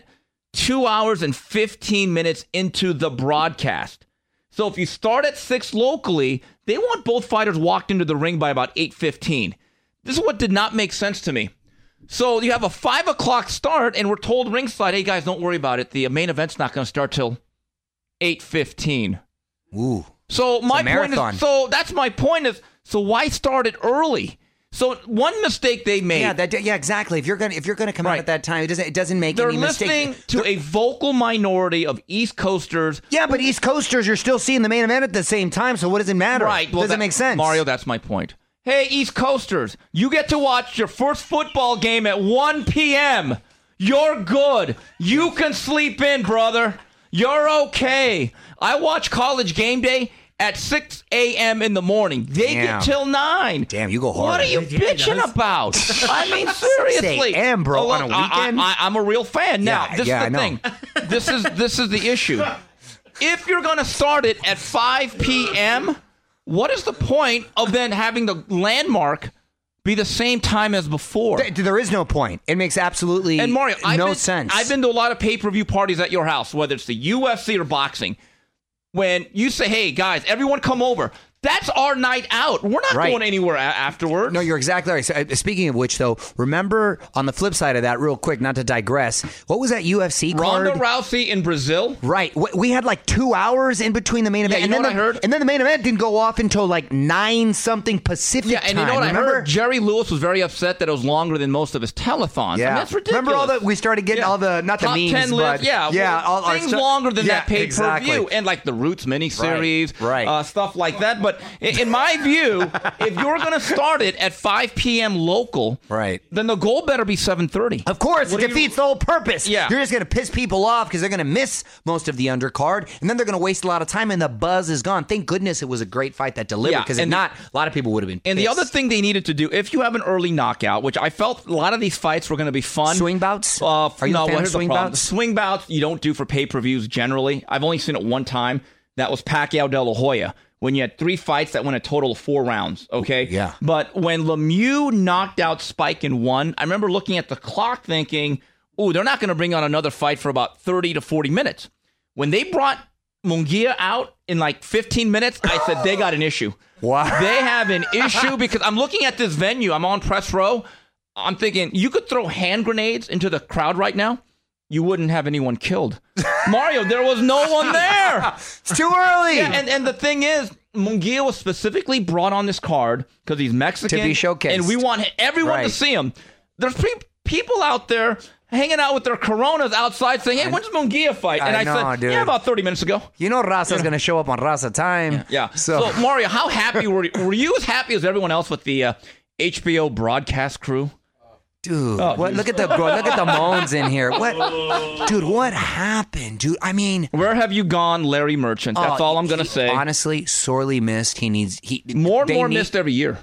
[SPEAKER 1] two hours and 15 minutes into the broadcast. So if you start at 6 locally, they want both fighters walked into the ring by about 8.15. This is what did not make sense to me. So you have a 5 o'clock start, and we're told ringside, hey guys, don't worry about it. The main event's not going to start till 8.15.
[SPEAKER 2] Ooh.
[SPEAKER 1] So my point is, so that's my point is, so why start it early? So one mistake they made.
[SPEAKER 2] Yeah, that, yeah, exactly. If you're gonna if you're gonna come out at that time, it doesn't it doesn't make
[SPEAKER 1] they're
[SPEAKER 2] any
[SPEAKER 1] listening to a vocal minority of East Coasters.
[SPEAKER 2] Yeah, but East Coasters, you're still seeing the main event at the same time. So what does it matter?
[SPEAKER 1] Right. Well,
[SPEAKER 2] doesn't
[SPEAKER 1] that-
[SPEAKER 2] make sense.
[SPEAKER 1] Mario, that's my point. Hey, East Coasters, you get to watch your first football game at 1 p.m. You're good. You can sleep in, brother. You're okay. I watch college game day at 6 a.m. in the morning. They
[SPEAKER 2] Damn.
[SPEAKER 1] get till 9.
[SPEAKER 2] Damn, you go hard.
[SPEAKER 1] What are you
[SPEAKER 4] Yeah,
[SPEAKER 1] bitching about? I mean, seriously.
[SPEAKER 2] 6 a.m., bro,
[SPEAKER 1] Oh,
[SPEAKER 2] on a
[SPEAKER 1] look, I-
[SPEAKER 2] weekend?
[SPEAKER 1] I, am a real fan. Now,
[SPEAKER 2] Yeah,
[SPEAKER 1] this
[SPEAKER 2] yeah,
[SPEAKER 1] is
[SPEAKER 2] I
[SPEAKER 1] the
[SPEAKER 2] know.
[SPEAKER 1] thing. This is this is the issue. If you're going to start it at 5 p.m., what is the point of then having the landmark be the same time as before?
[SPEAKER 2] There is no point. It makes absolutely
[SPEAKER 1] And Mario, I've
[SPEAKER 2] no
[SPEAKER 1] been,
[SPEAKER 2] sense.
[SPEAKER 1] I've been to a lot of pay per view parties at your house, whether it's the UFC or boxing. When you say, "Hey guys, everyone come over." That's our night out. We're not
[SPEAKER 2] Right.
[SPEAKER 1] going anywhere a- afterwards.
[SPEAKER 2] No, you're exactly right. So, uh, speaking of which, though, remember on the flip side of that, real quick, not to digress, what was that UFC card?
[SPEAKER 1] Ronda Rousey in Brazil.
[SPEAKER 2] Right. W- We had like two hours in between the main event.
[SPEAKER 1] you
[SPEAKER 2] and then
[SPEAKER 1] what
[SPEAKER 2] the,
[SPEAKER 1] I heard?
[SPEAKER 2] And then the main event didn't go off until like nine something Pacific
[SPEAKER 1] Yeah, and you know
[SPEAKER 2] time,
[SPEAKER 1] what I
[SPEAKER 2] remember?
[SPEAKER 1] heard? Jerry Lewis was very upset that it was longer than most of his telethons. I
[SPEAKER 2] Yeah.
[SPEAKER 1] mean, that's ridiculous.
[SPEAKER 2] Remember all the- we started getting all the- not the
[SPEAKER 1] Top
[SPEAKER 2] memes,
[SPEAKER 1] 10
[SPEAKER 2] but-
[SPEAKER 1] lists, yeah,
[SPEAKER 2] yeah,
[SPEAKER 1] well,
[SPEAKER 2] all
[SPEAKER 1] things
[SPEAKER 2] stu-
[SPEAKER 1] longer than
[SPEAKER 2] Yeah,
[SPEAKER 1] that pay per view, and like the Roots miniseries,
[SPEAKER 2] Right, right.
[SPEAKER 1] Uh, stuff like that. But in, in my view, if you're going to start it at 5 p.m. local,
[SPEAKER 2] Right.
[SPEAKER 1] then the goal better be 7:30.
[SPEAKER 2] Of course,
[SPEAKER 1] What
[SPEAKER 2] it
[SPEAKER 1] do you-
[SPEAKER 2] defeats the whole purpose.
[SPEAKER 1] Yeah.
[SPEAKER 2] You're just going to piss people off because they're going to miss most of the undercard, and then they're going to waste a lot of time, and the buzz is gone. Thank goodness it was a great fight that delivered,
[SPEAKER 1] Yeah,
[SPEAKER 2] because if
[SPEAKER 1] and-
[SPEAKER 2] not, a lot of people would have been
[SPEAKER 1] And the other thing they needed to do, if you have an early knockout, which I felt a lot of these fights were going to be fun.
[SPEAKER 2] Swing bouts?
[SPEAKER 1] Uh,
[SPEAKER 2] Are you a
[SPEAKER 1] no,
[SPEAKER 2] fan of
[SPEAKER 1] here's the
[SPEAKER 2] swing bouts?
[SPEAKER 1] Swing bouts you don't do for pay per views generally. I've only seen it one time. That was Pacquiao De La Hoya when you had three fights that went a total of four rounds. Okay.
[SPEAKER 2] Yeah.
[SPEAKER 1] But when Lemieux knocked out Spike in one, I remember looking at the clock thinking, "Ooh, they're not going to bring on another fight for about thirty to forty minutes." When they brought Munguia out in like 15 minutes, I said they got an issue.
[SPEAKER 2] Wow.
[SPEAKER 1] They have an issue because I'm looking at this venue. I'm on press row. I'm thinking you could throw hand grenades into the crowd right now. You wouldn't have anyone killed. Mario, there was no one there.
[SPEAKER 2] It's too early.
[SPEAKER 1] Yeah, and, and the thing is, Munguia was specifically brought on this card because he's Mexican.
[SPEAKER 2] To be showcased.
[SPEAKER 1] And we want everyone to see him. There's pe- people out there hanging out with their coronas outside saying, hey, when's Munguia fight? And
[SPEAKER 2] I
[SPEAKER 1] I,
[SPEAKER 2] know,
[SPEAKER 1] said,
[SPEAKER 2] dude.
[SPEAKER 1] yeah, about 30 minutes ago.
[SPEAKER 2] you know Rasa's going to show up on Raza time.
[SPEAKER 1] Yeah.
[SPEAKER 2] So,
[SPEAKER 1] So, Mario, how happy were you? Were you as happy as everyone else with the uh, HBO broadcast crew?
[SPEAKER 2] Dude,
[SPEAKER 1] Oh,
[SPEAKER 2] what, look at the look at the moans in here. What, dude? What happened, dude? I mean,
[SPEAKER 1] Where have you gone, Larry Merchant? That's
[SPEAKER 2] oh,
[SPEAKER 1] all I'm going to
[SPEAKER 2] he-
[SPEAKER 1] say.
[SPEAKER 2] Honestly, sorely missed. He needs he
[SPEAKER 1] more and more
[SPEAKER 2] need-
[SPEAKER 1] missed every year.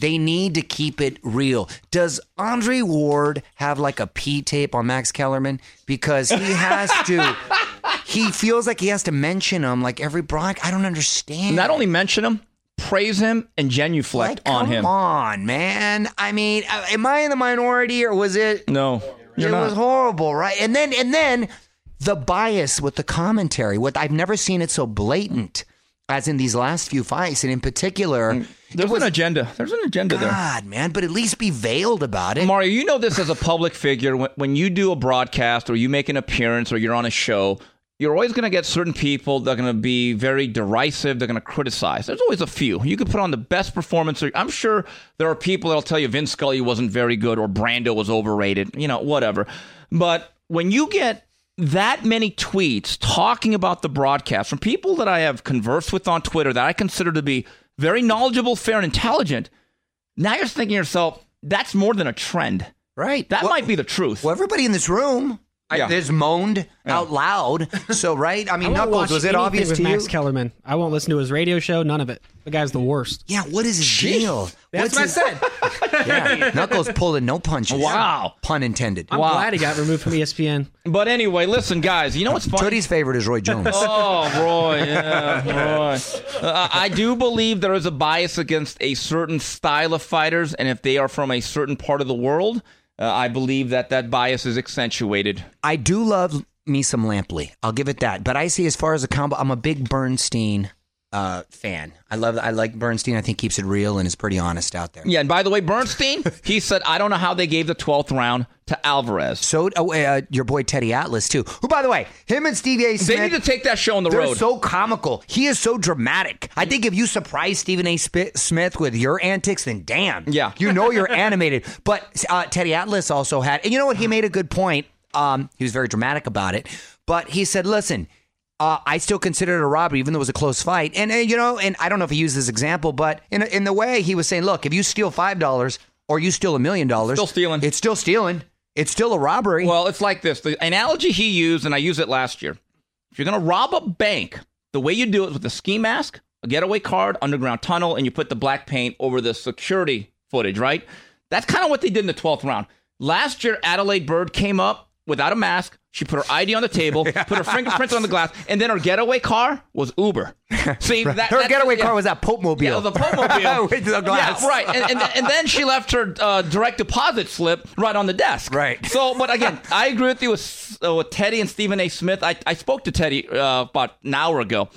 [SPEAKER 2] They need to keep it real. Does Andre Ward have like a P tape on Max Kellerman? Because he has to. he feels like he has to mention him like every broad. I don't understand.
[SPEAKER 1] Not only mention him, praise him, and genuflect
[SPEAKER 2] like,
[SPEAKER 1] on him.
[SPEAKER 2] come on, man. I mean, uh, am I in the minority or was it?
[SPEAKER 1] No, you're
[SPEAKER 2] it
[SPEAKER 1] not.
[SPEAKER 2] was horrible, right? And then and then the bias with the commentary. What I've never seen it so blatant as in these last few fights, and in particular,
[SPEAKER 1] Mm. There's an agenda. There's an agenda there.
[SPEAKER 2] God, man. But at least be veiled about it.
[SPEAKER 1] Mario, you know this as a public figure. When, when you do a broadcast or you make an appearance or you're on a show, you're always going to get certain people that are going to be very derisive. They're going to criticize. There's always a few. You could put on the best performance. I'm sure there are people that'll tell you Vince Scully wasn't very good or Brando was overrated. You know, whatever. But when you get that many tweets talking about the broadcast from people that I have conversed with on Twitter that I consider to be very knowledgeable, fair, and intelligent, now you're thinking to yourself, that's more than a trend.
[SPEAKER 2] Right.
[SPEAKER 1] That
[SPEAKER 2] Well-
[SPEAKER 1] might be the truth.
[SPEAKER 2] Well, everybody in this room
[SPEAKER 1] Yeah.
[SPEAKER 2] I, is moaned out loud. So, right? I mean,
[SPEAKER 4] I won't
[SPEAKER 2] Knuckles, was it obvious
[SPEAKER 4] with
[SPEAKER 2] to you?
[SPEAKER 4] Max Kellerman. I won't listen to his radio show. None of it. The guy's the worst.
[SPEAKER 2] Yeah, what is his deal?
[SPEAKER 4] That's
[SPEAKER 2] What's
[SPEAKER 4] what I said.
[SPEAKER 2] Yeah, Knuckles pulling no punches.
[SPEAKER 1] Wow.
[SPEAKER 2] Pun intended.
[SPEAKER 4] I'm
[SPEAKER 1] Wow.
[SPEAKER 4] glad he got removed from ESPN.
[SPEAKER 1] But anyway, listen, guys, you know what's funny?
[SPEAKER 2] Tootie's favorite is Roy Jones.
[SPEAKER 1] Oh, Roy, yeah, Roy. Uh, I do believe there is a bias against a certain style of fighters, and if they are from a certain part of the world, uh, I believe that that bias is accentuated.
[SPEAKER 2] I do love me some Lampley. I'll give it that. But I see as far as a combo, I'm a big Bernstein uh, fan. I love. I like Bernstein. I think keeps it real and is pretty honest out there.
[SPEAKER 1] Yeah, and by the way, Bernstein, he said, I don't know how they gave the 12th round to Alvarez.
[SPEAKER 2] So, oh, uh, your boy Teddy Atlas too. Who, by the way, him and Stevie A. Smith.
[SPEAKER 1] They need to take that show on the
[SPEAKER 2] They're
[SPEAKER 1] road.
[SPEAKER 2] so comical. He is so dramatic. I think if you surprise Stephen A. Smith with your antics, then damn,
[SPEAKER 1] Yeah.
[SPEAKER 2] you know you're animated. But uh, Teddy Atlas also had, and you know what? He made a good point. Um, he was very dramatic about it, but he said, "Listen." Uh, I still consider it a robbery, even though it was a close fight. And, and you know, and I don't know if he used this example, but in in the way he was saying, look, if you steal five dollars or you steal a million dollars,
[SPEAKER 1] Still stealing.
[SPEAKER 2] It's still stealing. It's still a robbery.
[SPEAKER 1] Well, it's like this. The analogy he used, and I used it last year. If you're going to rob a bank, the way you do it is with a ski mask, a getaway card, underground tunnel, and you put the black paint over the security footage, right? That's kind of what they did in the 12th round. Last year, Adelaide Byrd came up without a mask. She put her ID on the table, put her fingerprints on the glass, and then her getaway car was Uber. See, that,
[SPEAKER 2] her getaway
[SPEAKER 1] yeah.
[SPEAKER 2] car was that Pope mobile.
[SPEAKER 1] Yeah, the Pope mobile.
[SPEAKER 2] with the glass.
[SPEAKER 1] Yeah, right. And, and, and then she left her uh, direct deposit slip right on the desk.
[SPEAKER 2] Right.
[SPEAKER 1] So, but again, I agree with you with, uh, with Teddy and Stephen A. Smith. I, I spoke to Teddy uh, about an hour ago,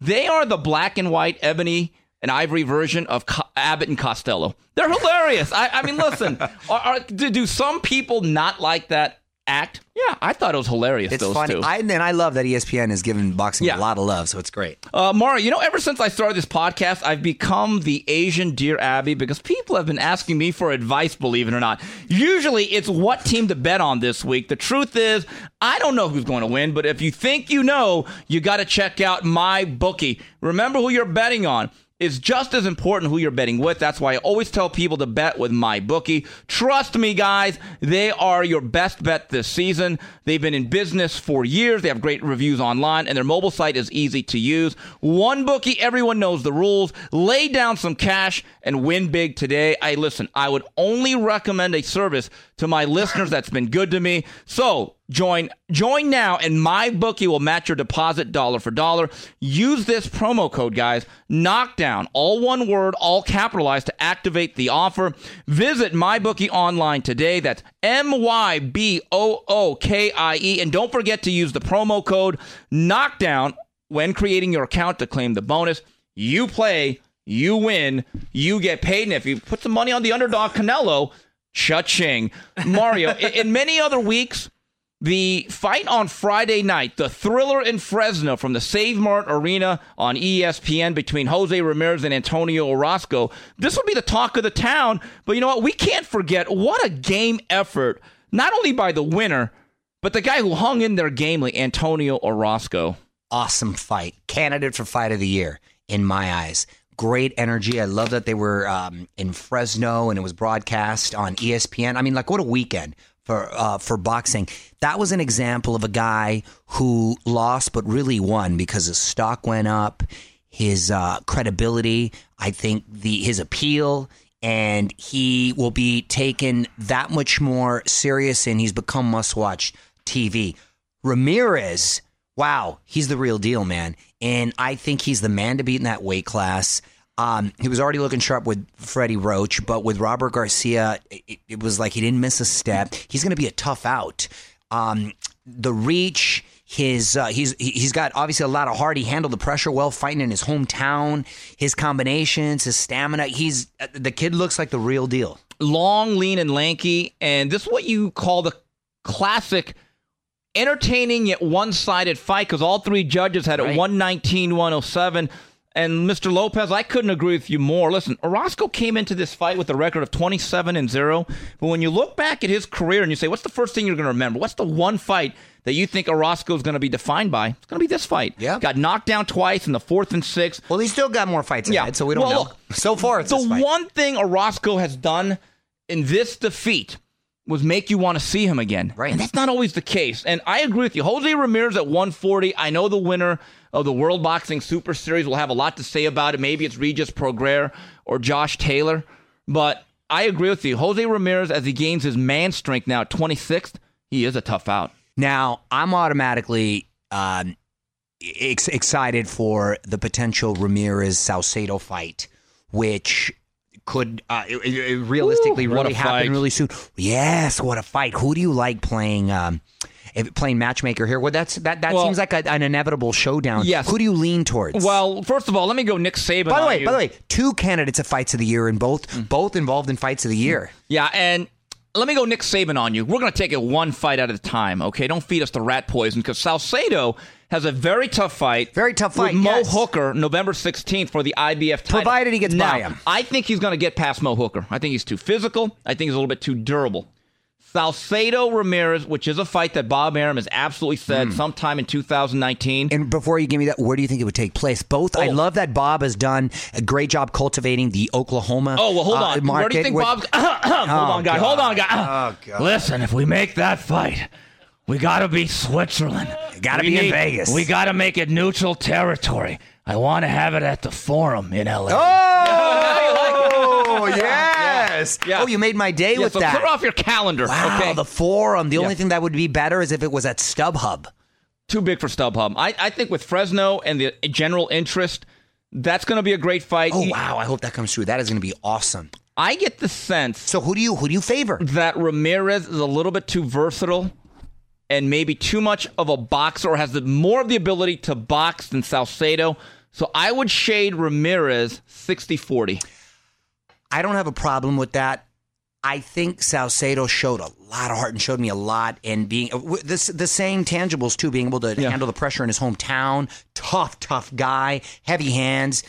[SPEAKER 1] They are the black and white ebony and ivory version of Co- Abbott and Costello. They're hilarious. I, I mean, listen, are, are, do, do some people not like that act? Yeah, I thought it was hilarious.
[SPEAKER 2] It's
[SPEAKER 1] those
[SPEAKER 2] funny.
[SPEAKER 1] two.
[SPEAKER 2] I, and I love that ESPN is giving boxing
[SPEAKER 1] Yeah.
[SPEAKER 2] a lot of love, so it's great.
[SPEAKER 1] Uh, Mario, you know, ever since I started this podcast, I've become the Asian Dear Abby because people have been asking me for advice, believe it or not. Usually it's what team to bet on this week. The truth is, I don't know who's going to win, but if you think you know, you got to check out my bookie. Remember who you're betting on. Is just as important who you're betting with. That's why I always tell people to bet with my bookie. Trust me, guys, they are your best bet this season. They've been in business for years. They have great reviews online, and their mobile site is easy to use. One bookie, everyone knows the rules. Lay down some cash and win big today. I listen. I would only recommend a service to my listeners that's been good to me. So join join now and my bookie will match your deposit dollar for dollar. Use this promo code guys. Knockdown all one word all capitalized to activate the offer. Visit my bookie online today. That's m-y-b-o-o-k-i-e and don't forget to use the promo code knockdown when creating your account to claim the bonus. You play you win you get paid. And if you put some money on the underdog canelo Cha-ching. Mario, in, in many other weeks, the fight on Friday night, the thriller in Fresno from the Save Mart Arena on ESPN between Jose Ramirez and Antonio Orozco, this will be the talk of the town. But you know what? We can't forget what a game effort, not only by the winner, but the guy who hung in there gamely, Antonio Orozco.
[SPEAKER 2] Awesome fight. Candidate for fight of the year, in my eyes. Great energy. I love that they were um, in Fresno and it was broadcast on ESPN. I mean, like, what a weekend for uh, for boxing. That was an example of a guy who lost but really won because his stock went up, his uh, credibility, I think the his appeal, and he will be taken that much more serious, and he's become must watch TV. Ramirez, wow, he's the real deal, man, and I think he's the man to beat in that weight class. Um, he was already looking sharp with Freddie Roach, but with Robert Garcia, it, it was like he didn't miss a step. He's going to be a tough out. Um, the reach, his uh, he's he- he's got obviously a lot of heart. He handled the pressure well, fighting in his hometown. His combinations, his stamina. He's uh, the kid looks like the real deal.
[SPEAKER 1] long, lean, and lanky. And this is what you call the classic entertaining yet one sided fight because all three judges had a 119 107. And Mr. Lopez, I couldn't agree with you more. Listen, Orozco came into this fight with a record of 27 and 0. But when you look back at his career and you say, what's the first thing you're going to remember? What's the one fight that you think Orozco is going to be defined by? It's going to be this fight. Yeah. Got knocked down twice in the fourth and sixth.
[SPEAKER 2] Well, he's still got more fights ahead, so we don't
[SPEAKER 1] Well,
[SPEAKER 2] know.
[SPEAKER 1] look,
[SPEAKER 2] so far, it's
[SPEAKER 1] the
[SPEAKER 2] this fight.
[SPEAKER 1] one thing Orozco has done in this defeat was make you want to see him again. Right. And that's not always the case. And I agree with you. Jose Ramirez at 140. I know the winner of the World Boxing Super Series will have a lot to say about it. Maybe it's Regis Prograis or Josh Taylor. But I agree with you. Jose Ramirez, as he gains his man strength now at 26th, he is a tough out.
[SPEAKER 2] Now, I'm automatically um, ex- excited for the potential Ramirez Saucedo fight, which could uh, it- it realistically
[SPEAKER 1] Ooh,
[SPEAKER 2] really happen
[SPEAKER 1] fight.
[SPEAKER 2] really soon. Yes, what a fight! Who do you like playing? Um, if playing matchmaker here, well, that's that. That
[SPEAKER 1] Well-
[SPEAKER 2] seems like a, an inevitable showdown.
[SPEAKER 1] Yes.
[SPEAKER 2] Who do you lean towards?
[SPEAKER 1] Well, first of all, let me go Nick Saban.
[SPEAKER 2] by the way,
[SPEAKER 1] you.
[SPEAKER 2] by the way, two candidates of fights of the year, and both mm. both involved in fights of the year.
[SPEAKER 1] Yeah, and let me go Nick Saban on you. We're going to take it one fight at a time, okay? Don't feed us the rat poison because Saucedo has a very tough fight.
[SPEAKER 2] Very tough fight,
[SPEAKER 1] With Mo
[SPEAKER 2] yes.
[SPEAKER 1] Hooker, November 16th for the IBF title.
[SPEAKER 2] Provided he gets
[SPEAKER 1] now,
[SPEAKER 2] by him.
[SPEAKER 1] I think he's going to get past Mo Hooker. I think he's too physical. I think he's a little bit too durable. Saucedo Ramirez, which is a fight that Bob Arum has absolutely said sometime in 2019.
[SPEAKER 2] Hmm. And before you give me that, where do you think it would take place? Both. I
[SPEAKER 1] Oh.
[SPEAKER 2] love that Bob has done a great job cultivating the Oklahoma.
[SPEAKER 1] Oh well, hold
[SPEAKER 2] uh,
[SPEAKER 1] on. Where do you think
[SPEAKER 2] with-
[SPEAKER 1] Bob's? hold on, guy. Hold on, guy.
[SPEAKER 2] Oh, God.
[SPEAKER 1] Listen, if we make that fight, we gotta be Switzerland.
[SPEAKER 2] Gotta
[SPEAKER 1] We
[SPEAKER 2] be in Vegas.
[SPEAKER 1] We gotta make it neutral territory. I want to have it at the Forum in LA.
[SPEAKER 2] Oh, yes.
[SPEAKER 1] Yeah.
[SPEAKER 2] Oh, you made my day
[SPEAKER 1] Yeah,
[SPEAKER 2] with
[SPEAKER 1] so
[SPEAKER 2] that.
[SPEAKER 1] clear off your calendar.
[SPEAKER 2] wow,
[SPEAKER 1] okay?
[SPEAKER 2] the forum. The
[SPEAKER 1] Yeah.
[SPEAKER 2] only thing that would be better is if it was at StubHub.
[SPEAKER 1] Too big for StubHub. I, I think with Fresno and the general interest, that's going to be a great fight.
[SPEAKER 2] Oh wow, I hope that comes true. That is going to be awesome.
[SPEAKER 1] I get the sense
[SPEAKER 2] So who do you who do you favor?
[SPEAKER 1] that Ramirez is a little bit too versatile and maybe too much of a boxer or has the, more of the ability to box than Saucedo. So I would shade Ramirez 60-40.
[SPEAKER 2] I don't have a problem with that. I think Saucedo showed a lot of heart and showed me a lot, and being uh, this the same tangibles too, being able to
[SPEAKER 1] Yeah.
[SPEAKER 2] handle the pressure in his hometown. Tough, tough guy, heavy hands.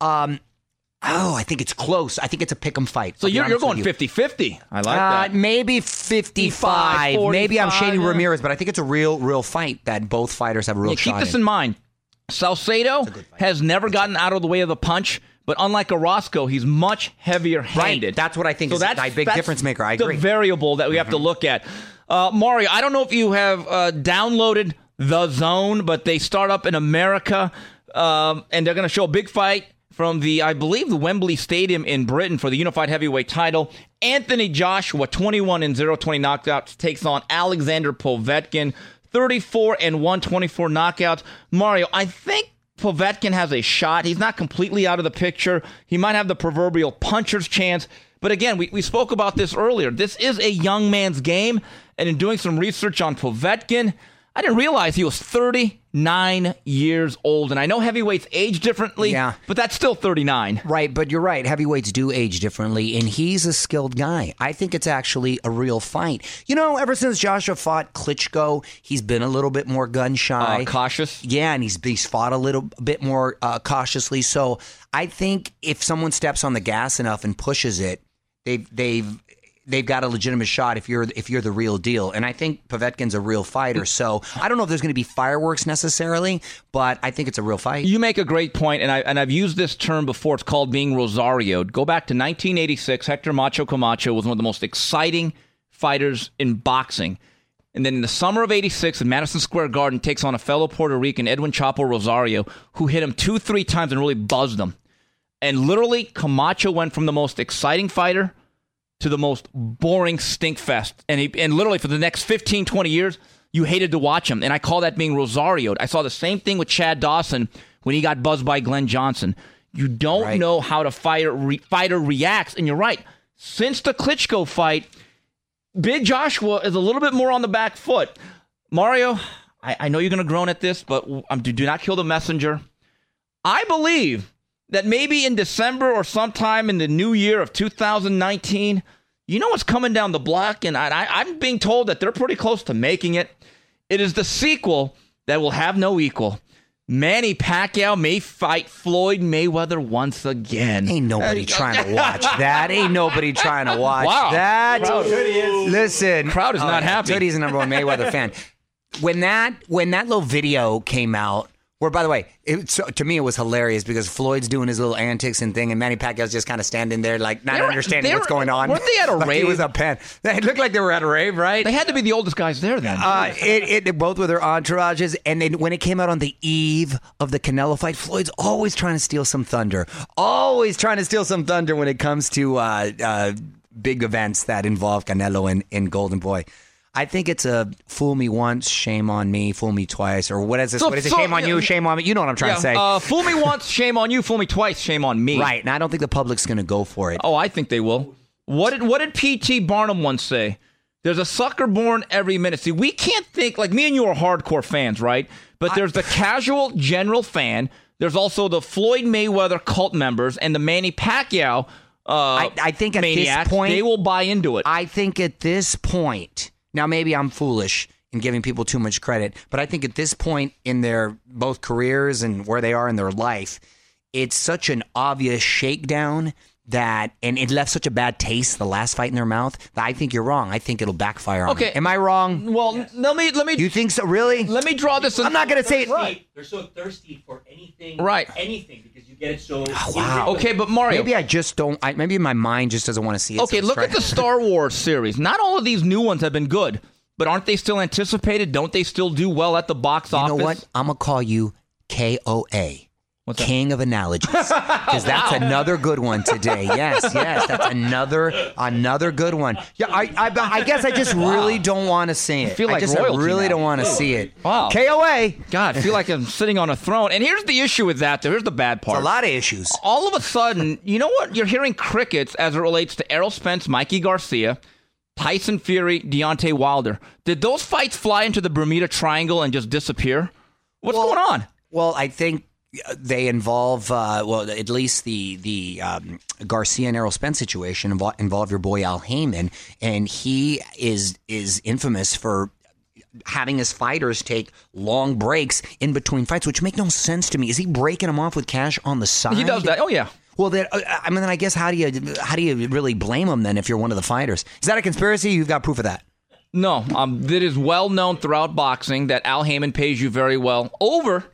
[SPEAKER 2] Um, oh, I think it's close. I think it's a pick 'em fight.
[SPEAKER 1] So you're, you're going
[SPEAKER 2] you.
[SPEAKER 1] 50-50. I like
[SPEAKER 2] Uh,
[SPEAKER 1] that.
[SPEAKER 2] maybe 55.
[SPEAKER 1] 45,
[SPEAKER 2] maybe I'm shading
[SPEAKER 1] 45, yeah.
[SPEAKER 2] Ramirez, but I think it's a real, real fight that both fighters have a real
[SPEAKER 1] Yeah, keep this
[SPEAKER 2] in.
[SPEAKER 1] in mind. Saucedo has never gotten out of the way of the punch, but unlike Orozco, he's much heavier handed. Right.
[SPEAKER 2] That's what I think so is a big difference maker. I agree.
[SPEAKER 1] the variable that we have to look at. Uh, Mario, I don't know if you have uh, downloaded DAZN, but they start up in America, um, and they're going to show a big fight from the, I believe, the Wembley Stadium in Britain for the unified heavyweight title. Anthony Joshua, 21 and 0, 20 knockouts, takes on Alexander Povetkin, 34 and 1, 24 knockouts. Mario, I think Povetkin has a shot. He's not completely out of the picture. He might have the proverbial puncher's chance. But again, we, we spoke about this earlier. This is a young man's game. And in doing some research on Povetkin, I didn't realize he was 39 years old. And I know heavyweights age differently,
[SPEAKER 2] Yeah.
[SPEAKER 1] but that's still 39.
[SPEAKER 2] Right, but you're right. Heavyweights do age differently, and he's a skilled guy. I think it's actually a real fight. You know, ever since Joshua fought Klitschko, he's been a little bit more gun shy.
[SPEAKER 1] Uh, cautious.
[SPEAKER 2] Yeah, and he's he's fought a little bit more uh, cautiously. So I think if someone steps on the gas enough and pushes it, they've they've they've got a legitimate shot if you're if you're the real deal. And I think Povetkin's a real fighter. So I don't know if there's going to be fireworks necessarily, but I think it's a real fight.
[SPEAKER 1] You make a great point, and I and I've used this term before. It's called being Rosarioed. Go back to 1986. Hector Macho Camacho was one of the most exciting fighters in boxing. And then in the summer of 86, in Madison Square Garden, takes on a fellow Puerto Rican, Edwin Chapo Rosario, who hit him two, three times and really buzzed him. And literally, Camacho went from the most exciting fighter to the most boring stink fest. And he, and literally for the next 15, 20 years, you hated to watch him. And I call that being Rosarioed. I saw the same thing with Chad Dawson when he got buzzed by Glenn Johnson. You don't
[SPEAKER 2] Right.
[SPEAKER 1] know how the fighter re, fighter reacts, and you're right. Since the Klitschko fight, Big Joshua is a little bit more on the back foot. Mario, I, I know you're going to groan at this, but um, do, do not kill the messenger. I believe that maybe in December or sometime in the new year of 2019, you know what's coming down the block, and I, I, I'm being told that they're pretty close to making it. It is the sequel that will have no equal. Manny Pacquiao may fight Floyd Mayweather once again.
[SPEAKER 2] Ain't nobody trying to watch that. Ain't nobody trying to watch
[SPEAKER 1] Wow.
[SPEAKER 2] that.
[SPEAKER 1] Crowd-
[SPEAKER 2] Listen,
[SPEAKER 1] Crowd is
[SPEAKER 2] Oh,
[SPEAKER 1] not
[SPEAKER 2] yeah,
[SPEAKER 1] happy.
[SPEAKER 2] Tootie's the number one Mayweather fan. When that when that little video came out, where by the way, it, so, to me it was hilarious because Floyd's doing his little antics and thing, and Manny Pacquiao's just kind of standing there like not
[SPEAKER 1] were-
[SPEAKER 2] understanding what's
[SPEAKER 1] were-
[SPEAKER 2] going on.
[SPEAKER 1] weren't they at a
[SPEAKER 2] like
[SPEAKER 1] rave?
[SPEAKER 2] It was a pen. They looked like they were at a rave, right?
[SPEAKER 1] They had to be the oldest guys there then.
[SPEAKER 2] Uh, it, it both with their entourages, and then when it came out on the eve of the Canelo fight, Floyd's always trying to steal some thunder. Always trying to steal some thunder when it comes to uh, uh, big events that involve Canelo and, and Golden Boy. I think it's a fool me once, shame on me, fool me twice, or what is this?
[SPEAKER 1] So-
[SPEAKER 2] what is it?
[SPEAKER 1] so-
[SPEAKER 2] shame on you, shame on me. You know what I'm trying
[SPEAKER 1] Yeah,
[SPEAKER 2] to say,
[SPEAKER 1] Uh, fool me once, shame on you. Fool me twice, shame on me.
[SPEAKER 2] right? And I don't think the public's going to go for it.
[SPEAKER 1] Oh, I think they will. What did what did P.T. Barnum once say? There's a sucker born every minute. See, we can't think like me and you are hardcore fans, right? But there's the casual general fan. There's also the Floyd Mayweather cult members and the Manny Pacquiao. Uh,
[SPEAKER 2] I, I think at
[SPEAKER 1] maniacs,
[SPEAKER 2] this point
[SPEAKER 1] they will buy into it.
[SPEAKER 2] I think at this point, now maybe I'm foolish in giving people too much credit, but I think at this point in their both careers and where they are in their life, it's such an obvious shakedown that and it left such a bad taste the last fight in their mouth that I think you're wrong. I think it'll backfire on
[SPEAKER 1] Okay.
[SPEAKER 2] them. Am I wrong?
[SPEAKER 1] well, let me let me
[SPEAKER 2] You think so? Really?
[SPEAKER 1] let me draw this.
[SPEAKER 2] I'm not going to say it.
[SPEAKER 7] Thirsty- They're so thirsty for anything,
[SPEAKER 1] Right.
[SPEAKER 7] Anything because you get it so.
[SPEAKER 2] Oh, wow.
[SPEAKER 1] Okay, but Mario.
[SPEAKER 2] Maybe I just don't. I, maybe my mind just doesn't want to see it. so
[SPEAKER 1] Okay,
[SPEAKER 2] it's
[SPEAKER 1] look at the Star Wars series. Not all of these new ones have been good, but aren't they still anticipated? Don't they still do well at the box
[SPEAKER 2] You
[SPEAKER 1] office?
[SPEAKER 2] know what? I'm gonna call you KOA.
[SPEAKER 1] What's that?
[SPEAKER 2] King of analogies, because that's another good one today. Yes, yes, that's another another good one. Yeah, I I, I guess I just really don't want to see it.
[SPEAKER 1] I feel
[SPEAKER 2] I
[SPEAKER 1] like
[SPEAKER 2] just I
[SPEAKER 1] royalty
[SPEAKER 2] really
[SPEAKER 1] now.
[SPEAKER 2] don't want to see it.
[SPEAKER 1] Wow.
[SPEAKER 2] KOA.
[SPEAKER 1] God, I feel like I'm sitting on a throne. And here's the issue with that. Though. Here's the bad part.
[SPEAKER 2] A lot of issues.
[SPEAKER 1] All of a sudden, you know what? You're hearing crickets as it relates to Errol Spence, Mikey Garcia, Tyson Fury, Deontay Wilder. Did those fights fly into the Bermuda Triangle and just disappear? What's
[SPEAKER 2] Well-
[SPEAKER 1] going on?
[SPEAKER 2] Well, I think they involve uh, well at least the the um, Garcia and Errol Spence situation involve, involve your boy Al Haymon and he is is infamous for having his fighters take long breaks in between fights which make no sense to me. Is he breaking them off with cash on the side?
[SPEAKER 1] He does that. Oh yeah.
[SPEAKER 2] well then uh, I mean then I guess how do you how do you really blame him then if you're one of the fighters? Is that a conspiracy? You've got proof of that.
[SPEAKER 1] No, um, it is well known throughout boxing that Al Haymon pays you very well over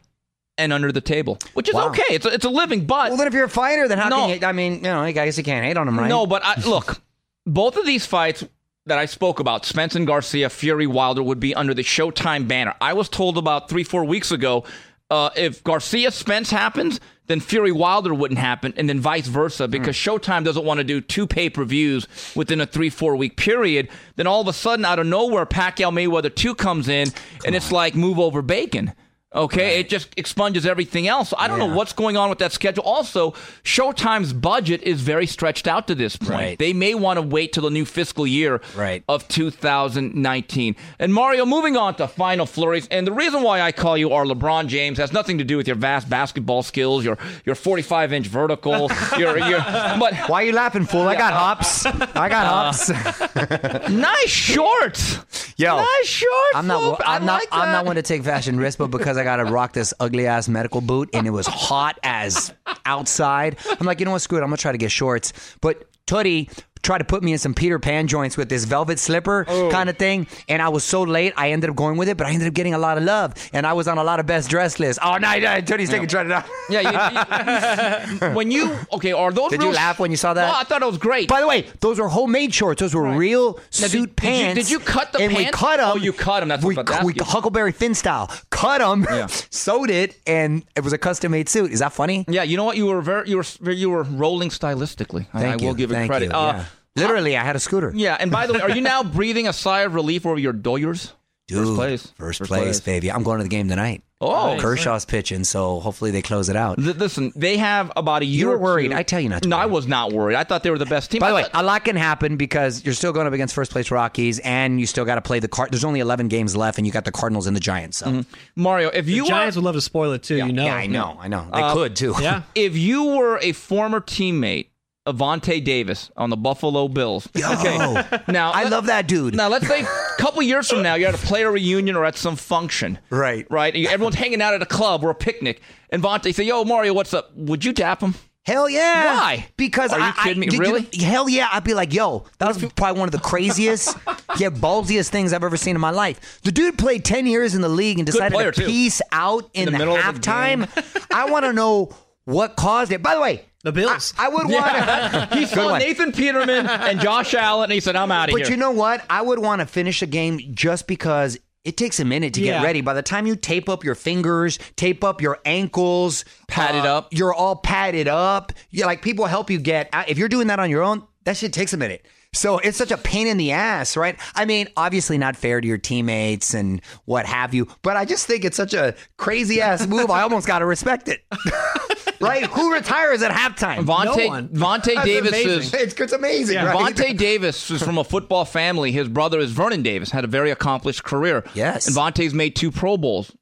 [SPEAKER 1] and under the table, which is
[SPEAKER 2] Wow.
[SPEAKER 1] okay. It's a, it's a living, but
[SPEAKER 2] well then if you're a fighter then how
[SPEAKER 1] No.
[SPEAKER 2] can you I mean you know I guess you can't hate on him right
[SPEAKER 1] no. But I, look, both of these fights that I spoke about, Spence and Garcia, Fury Wilder, would be under the Showtime banner. I was told about three four weeks ago, uh, if Garcia Spence happens, then Fury Wilder wouldn't happen, and then vice versa, because Showtime doesn't want to do two pay per views within a three four week period. Then all of a sudden, out of nowhere, Pacquiao Mayweather two comes in, and it's like move over bacon. Okay, it just expunges everything else. I don't know what's going on with that schedule. Also, Showtime's budget is very stretched out to this point.
[SPEAKER 2] Right.
[SPEAKER 1] They may want to wait till the new fiscal year
[SPEAKER 2] Right.
[SPEAKER 1] of 2019. And Mario, moving on to final flurries, and the reason why I call you our LeBron James has nothing to do with your vast basketball skills, your your 45 inch vertical, your your. But
[SPEAKER 2] Why are you laughing, fool? I got hops. I got uh, hops.
[SPEAKER 1] nice shorts.
[SPEAKER 2] Yo,
[SPEAKER 1] nice shorts.
[SPEAKER 2] I'm not.
[SPEAKER 1] Swoop. I
[SPEAKER 2] I'm not.
[SPEAKER 1] like
[SPEAKER 2] I'm not one to take fashion risks, but because I got to rock this ugly ass medical boot, and it was hot as outside, I'm like, you know what? Screw it. I'm gonna try to get shorts. But Tootie tried to put me in some Peter Pan joints with this velvet slipper
[SPEAKER 1] Oh.
[SPEAKER 2] kind of thing, and I was so late. I ended up going with it, but I ended up getting a lot of love, and I was on a lot of best dress lists. Oh no, no Tootie's taking trying it out.
[SPEAKER 1] Yeah, you, you, when you okay, are those?
[SPEAKER 2] Did
[SPEAKER 1] real
[SPEAKER 2] you laugh when you saw that?
[SPEAKER 1] Oh, I thought it was great.
[SPEAKER 2] By the way, those were homemade shorts. Those were real
[SPEAKER 1] Now,
[SPEAKER 2] suit
[SPEAKER 1] did- did you-
[SPEAKER 2] pants.
[SPEAKER 1] did you cut the
[SPEAKER 2] and we cut them.
[SPEAKER 1] Oh, you cut 'em. That's what
[SPEAKER 2] we,
[SPEAKER 1] I about
[SPEAKER 2] we. Huckleberry Finn style. Cut them, yeah. sewed it, and it was a custom made suit. Is that funny?
[SPEAKER 1] yeah, you know what? You were very, you were, you were rolling stylistically. I-
[SPEAKER 2] Thank
[SPEAKER 1] I,
[SPEAKER 2] you.
[SPEAKER 1] will give you
[SPEAKER 2] Thank
[SPEAKER 1] credit.
[SPEAKER 2] you.
[SPEAKER 1] Uh,
[SPEAKER 2] yeah. Literally, I had a scooter.
[SPEAKER 1] Yeah, and by the way, are you now breathing a sigh of relief over your Doyers?
[SPEAKER 2] Dude,
[SPEAKER 1] First place.
[SPEAKER 2] First, place, baby. I'm going to the game tonight.
[SPEAKER 1] Oh,
[SPEAKER 2] Kershaw's pitching, so hopefully they close it out.
[SPEAKER 1] L- listen, they have about a year.
[SPEAKER 2] You were worried.
[SPEAKER 1] two-
[SPEAKER 2] I tell you not to
[SPEAKER 1] No,
[SPEAKER 2] worry.
[SPEAKER 1] I was not worried. I thought they were the best team.
[SPEAKER 2] By the
[SPEAKER 1] I
[SPEAKER 2] way,
[SPEAKER 1] thought-
[SPEAKER 2] a lot can happen because you're still going up against first place Rockies, and you still got to play the Card. There's only 11 games left, and you got the Cardinals and the Giants. So
[SPEAKER 1] Mario, if you
[SPEAKER 4] The Giants
[SPEAKER 1] were,
[SPEAKER 4] would love to spoil it too. You know.
[SPEAKER 2] yeah, I know, I know. They
[SPEAKER 1] Uh,
[SPEAKER 2] could too.
[SPEAKER 4] Yeah.
[SPEAKER 1] if you were a former teammate of Vontae Davis on the Buffalo Bills, okay. Now
[SPEAKER 2] I love that dude.
[SPEAKER 1] Now let's say a couple years from now you're at a player reunion or at some function,
[SPEAKER 2] Right.
[SPEAKER 1] Right. and Everyone's hanging out at a club or a picnic, and Vontae say, "Yo, Mario, what's up? Would you tap him?"
[SPEAKER 2] Hell yeah!
[SPEAKER 1] Why?
[SPEAKER 2] Because
[SPEAKER 1] Are you
[SPEAKER 2] I, I-
[SPEAKER 1] kidding me?
[SPEAKER 2] did you-
[SPEAKER 1] Really?
[SPEAKER 2] hell yeah! I'd be like, yo, that was probably one of the craziest, yeah, ballsiest things I've ever seen in my life. The dude played ten years in the league and decided
[SPEAKER 1] player,
[SPEAKER 2] to
[SPEAKER 1] too.
[SPEAKER 2] peace out in,
[SPEAKER 1] the
[SPEAKER 2] the,
[SPEAKER 1] middle of a
[SPEAKER 2] halftime. I want to know what caused it. By the way,
[SPEAKER 4] The Bills.
[SPEAKER 2] I, I would want to.
[SPEAKER 1] He saw Nathan Peterman and Josh Allen, and he said, "I'm out of here."
[SPEAKER 2] But you know what? I would want to finish a game just because it takes a minute to
[SPEAKER 4] Yeah.
[SPEAKER 2] get ready. By the time you tape up your fingers, tape up your ankles,
[SPEAKER 1] Pad it
[SPEAKER 2] uh,
[SPEAKER 1] up.
[SPEAKER 2] you're all padded up. Yeah, like people help you get. out. If you're doing that on your own, that shit takes a minute. So it's such a pain in the ass, right? I mean, obviously not fair to your teammates and what have you, but I just think it's such a crazy ass move. I almost got to respect it. right? Who retires at halftime?
[SPEAKER 1] Vontae,
[SPEAKER 4] No.
[SPEAKER 1] Vontae
[SPEAKER 2] That's
[SPEAKER 1] Davis
[SPEAKER 2] amazing.
[SPEAKER 1] is
[SPEAKER 2] It's, it's amazing, right?
[SPEAKER 1] Vontae Davis is from a football family. His brother is Vernon Davis, had a very accomplished career.
[SPEAKER 2] Yes.
[SPEAKER 1] And Vontae's made two Pro Bowls.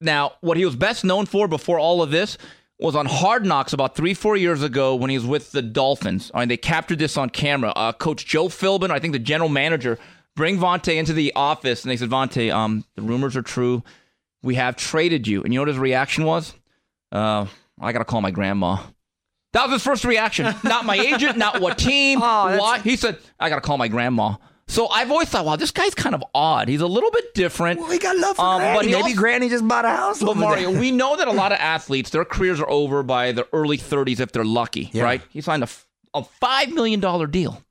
[SPEAKER 1] Now, what he was best known for before all of this was on Hard Knocks about three, four years ago when he was with the Dolphins. And they captured this on camera. Uh, Coach Joe Philbin, I think the general manager, bring Vontae into the office and they said, Vontae, um, the rumors are true. We have traded you. And you know what his reaction was? Uh, I got to call my grandma. That was his first reaction. Not my agent, not what team,
[SPEAKER 2] Oh,
[SPEAKER 1] why. He said, I got to call my grandma. So I've always thought, wow, this guy's kind of odd. He's a little bit different.
[SPEAKER 2] Well, he got love for
[SPEAKER 1] Um,
[SPEAKER 2] Granny.
[SPEAKER 1] but
[SPEAKER 2] Maybe
[SPEAKER 1] also-
[SPEAKER 2] Granny just bought a house.
[SPEAKER 1] But Mario, we know that a lot of athletes, their careers are over by the early 30s if they're lucky,
[SPEAKER 2] Yeah.
[SPEAKER 1] right? He signed a, a $5 million deal.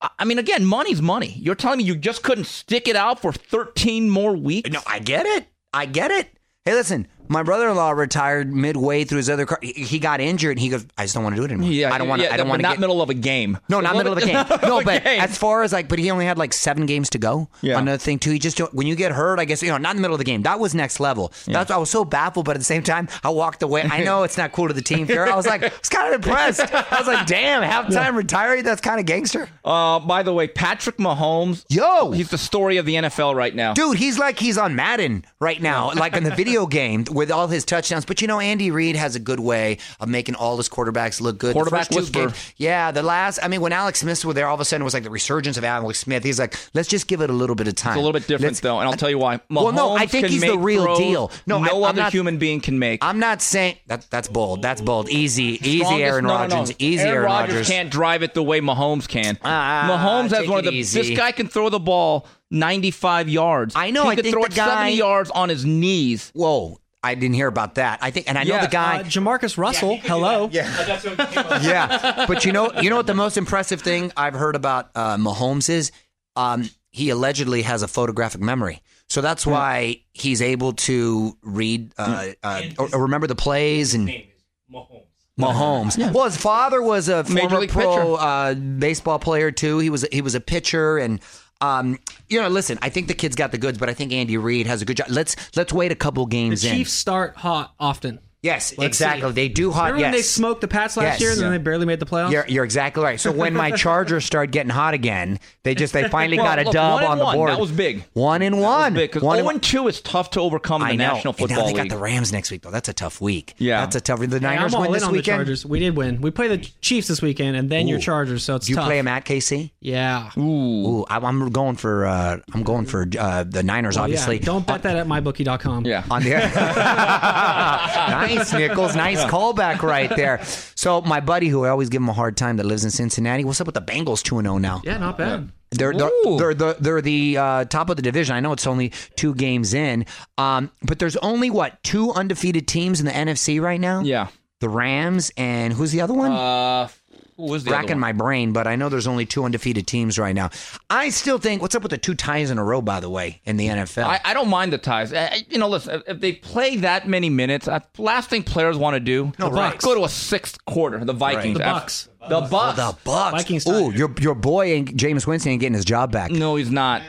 [SPEAKER 1] I- I mean, again, money's money. You're telling me you just couldn't stick it out for 13 more weeks?
[SPEAKER 2] No, I get it. I get it. Hey, listen, my brother-in-law retired midway through his other car. He got injured, and he goes, "I just don't want to do it anymore.
[SPEAKER 1] Yeah,
[SPEAKER 2] I don't want to.
[SPEAKER 1] yeah,
[SPEAKER 2] I don't want to
[SPEAKER 1] not
[SPEAKER 2] get."
[SPEAKER 1] middle of a game.
[SPEAKER 2] no, not middle of a game. No, but
[SPEAKER 1] game.
[SPEAKER 2] as far as like, but he only had like seven games to go.
[SPEAKER 1] Yeah.
[SPEAKER 2] Another thing too, he just don't- when you get hurt, I guess you know, not in the middle of the game. That was next level. That's I was so baffled, but at the same time, I walked away. I know it's not cool to the team fair. I was like, I was kind of impressed. I was like, damn, halftime retiring. That's kind of gangster.
[SPEAKER 1] Uh, by the way, Patrick Mahomes,
[SPEAKER 2] Yo,
[SPEAKER 1] he's the story of the NFL right now.
[SPEAKER 2] Dude, he's like he's on Madden right now, like in the video game. With all his touchdowns. But you know, Andy Reid has a good way of making all his quarterbacks look good.
[SPEAKER 1] Quarterback
[SPEAKER 2] two
[SPEAKER 1] whisperer.
[SPEAKER 2] games- yeah, the last. I mean, when Alex Smith was there, all of a sudden it was like the resurgence of Alex Smith. He's like, let's just give it a little bit of time.
[SPEAKER 1] It's a little bit different
[SPEAKER 2] Let's-
[SPEAKER 1] though, and I'll tell you why.
[SPEAKER 2] Well, no, I think he's the real
[SPEAKER 1] throws
[SPEAKER 2] deal. No,
[SPEAKER 1] no
[SPEAKER 2] I-
[SPEAKER 1] other
[SPEAKER 2] not-
[SPEAKER 1] human being can make.
[SPEAKER 2] I'm not saying that. That's bold. That's bold. Easy, easy,
[SPEAKER 1] Strongest-
[SPEAKER 2] Aaron
[SPEAKER 1] no, no, no.
[SPEAKER 2] Rodgers. Easy,
[SPEAKER 1] Aaron
[SPEAKER 2] Aaron
[SPEAKER 1] Rodgers
[SPEAKER 2] Rodgers.
[SPEAKER 1] can't drive it the way Mahomes can.
[SPEAKER 2] Ah,
[SPEAKER 1] Mahomes has one of the.
[SPEAKER 2] easy.
[SPEAKER 1] This guy can throw the ball 95 yards.
[SPEAKER 2] I know,
[SPEAKER 1] He
[SPEAKER 2] I
[SPEAKER 1] could
[SPEAKER 2] think
[SPEAKER 1] throw
[SPEAKER 2] the
[SPEAKER 1] it 70 yards on his knees.
[SPEAKER 2] Whoa, I didn't hear about that. I think, and I know the guy.
[SPEAKER 4] Uh, Jamarcus Russell, hello.
[SPEAKER 2] yeah, yeah. but you know, you know what the most impressive thing I've heard about uh, Mahomes is, um, he allegedly has a photographic memory. So that's why he's able to read, uh, uh, or, or remember the plays and. Mahomes. Mahomes. Well, his father was a
[SPEAKER 1] Major
[SPEAKER 2] former
[SPEAKER 1] league
[SPEAKER 2] pro uh, baseball player too. He was he was a pitcher, and um, you know, listen, I think the kid's got the goods, but I think Andy Reid has a good job. Let's let's wait a couple
[SPEAKER 4] The
[SPEAKER 2] games in.
[SPEAKER 4] Chiefs start hot often.
[SPEAKER 2] Yes,
[SPEAKER 4] Let's
[SPEAKER 2] exactly.
[SPEAKER 4] see.
[SPEAKER 2] They do hot.
[SPEAKER 4] Remember when
[SPEAKER 2] yes.
[SPEAKER 4] they smoked the Pats last
[SPEAKER 2] Yes.
[SPEAKER 4] year and then
[SPEAKER 2] Yeah.
[SPEAKER 4] they barely made the playoffs?
[SPEAKER 2] You're, you're exactly right. So when my Chargers start getting hot again, they just they finally
[SPEAKER 1] Well,
[SPEAKER 2] got a
[SPEAKER 1] look,
[SPEAKER 2] dub
[SPEAKER 1] one
[SPEAKER 2] on the
[SPEAKER 1] one.
[SPEAKER 2] board.
[SPEAKER 1] That was big.
[SPEAKER 2] One and one.
[SPEAKER 1] Because
[SPEAKER 2] One and
[SPEAKER 1] 0 and 2 is tough to overcome in
[SPEAKER 2] I
[SPEAKER 1] the
[SPEAKER 2] know.
[SPEAKER 1] National
[SPEAKER 2] and now
[SPEAKER 1] Football
[SPEAKER 2] they got the Rams next week though. That's a tough week.
[SPEAKER 1] Yeah.
[SPEAKER 2] that's a tough. The
[SPEAKER 4] Hey,
[SPEAKER 2] Niners
[SPEAKER 4] I'm all
[SPEAKER 2] win
[SPEAKER 4] in
[SPEAKER 2] this
[SPEAKER 4] on
[SPEAKER 2] weekend.
[SPEAKER 4] the Chargers. We did win. We play the Chiefs this weekend and then your Chargers, so it's
[SPEAKER 2] Do you
[SPEAKER 4] tough.
[SPEAKER 2] play them at KC?
[SPEAKER 4] yeah.
[SPEAKER 2] Ooh, I'm, I'm going for uh, I'm going for uh, the Niners.
[SPEAKER 4] Well,
[SPEAKER 2] obviously,
[SPEAKER 4] yeah. Don't bet that at mybookie.com.
[SPEAKER 1] yeah.
[SPEAKER 2] on the nice Nichols, nice callback right there. So my buddy, who I always give him a hard time, that lives in Cincinnati. What's up with the Bengals two and zero now?
[SPEAKER 4] Yeah, not bad.
[SPEAKER 2] They're they're they're the they're the uh, top of the division. I know it's only two games in, um, but there's only what two undefeated teams in the NFC right now.
[SPEAKER 1] Yeah.
[SPEAKER 2] the Rams and who's the other one?
[SPEAKER 1] Uh, who was the other
[SPEAKER 2] Racking
[SPEAKER 1] one?
[SPEAKER 2] my brain, but I know there's only two undefeated teams right now. I still think. What's up with the two ties in a row? By the way, in the NFL.
[SPEAKER 1] I, I don't mind the ties. Uh, You know, listen, if- if they play that many minutes, uh, last thing players want to do,
[SPEAKER 2] No, right.
[SPEAKER 1] go to a sixth quarter. The Vikings,
[SPEAKER 4] The Bucks.
[SPEAKER 1] the Bucks.
[SPEAKER 2] the Bucks.
[SPEAKER 4] Vikings
[SPEAKER 2] Ooh,
[SPEAKER 4] tied.
[SPEAKER 2] your your boy ain't Jameis Winston ain't getting his job back.
[SPEAKER 1] No, he's not.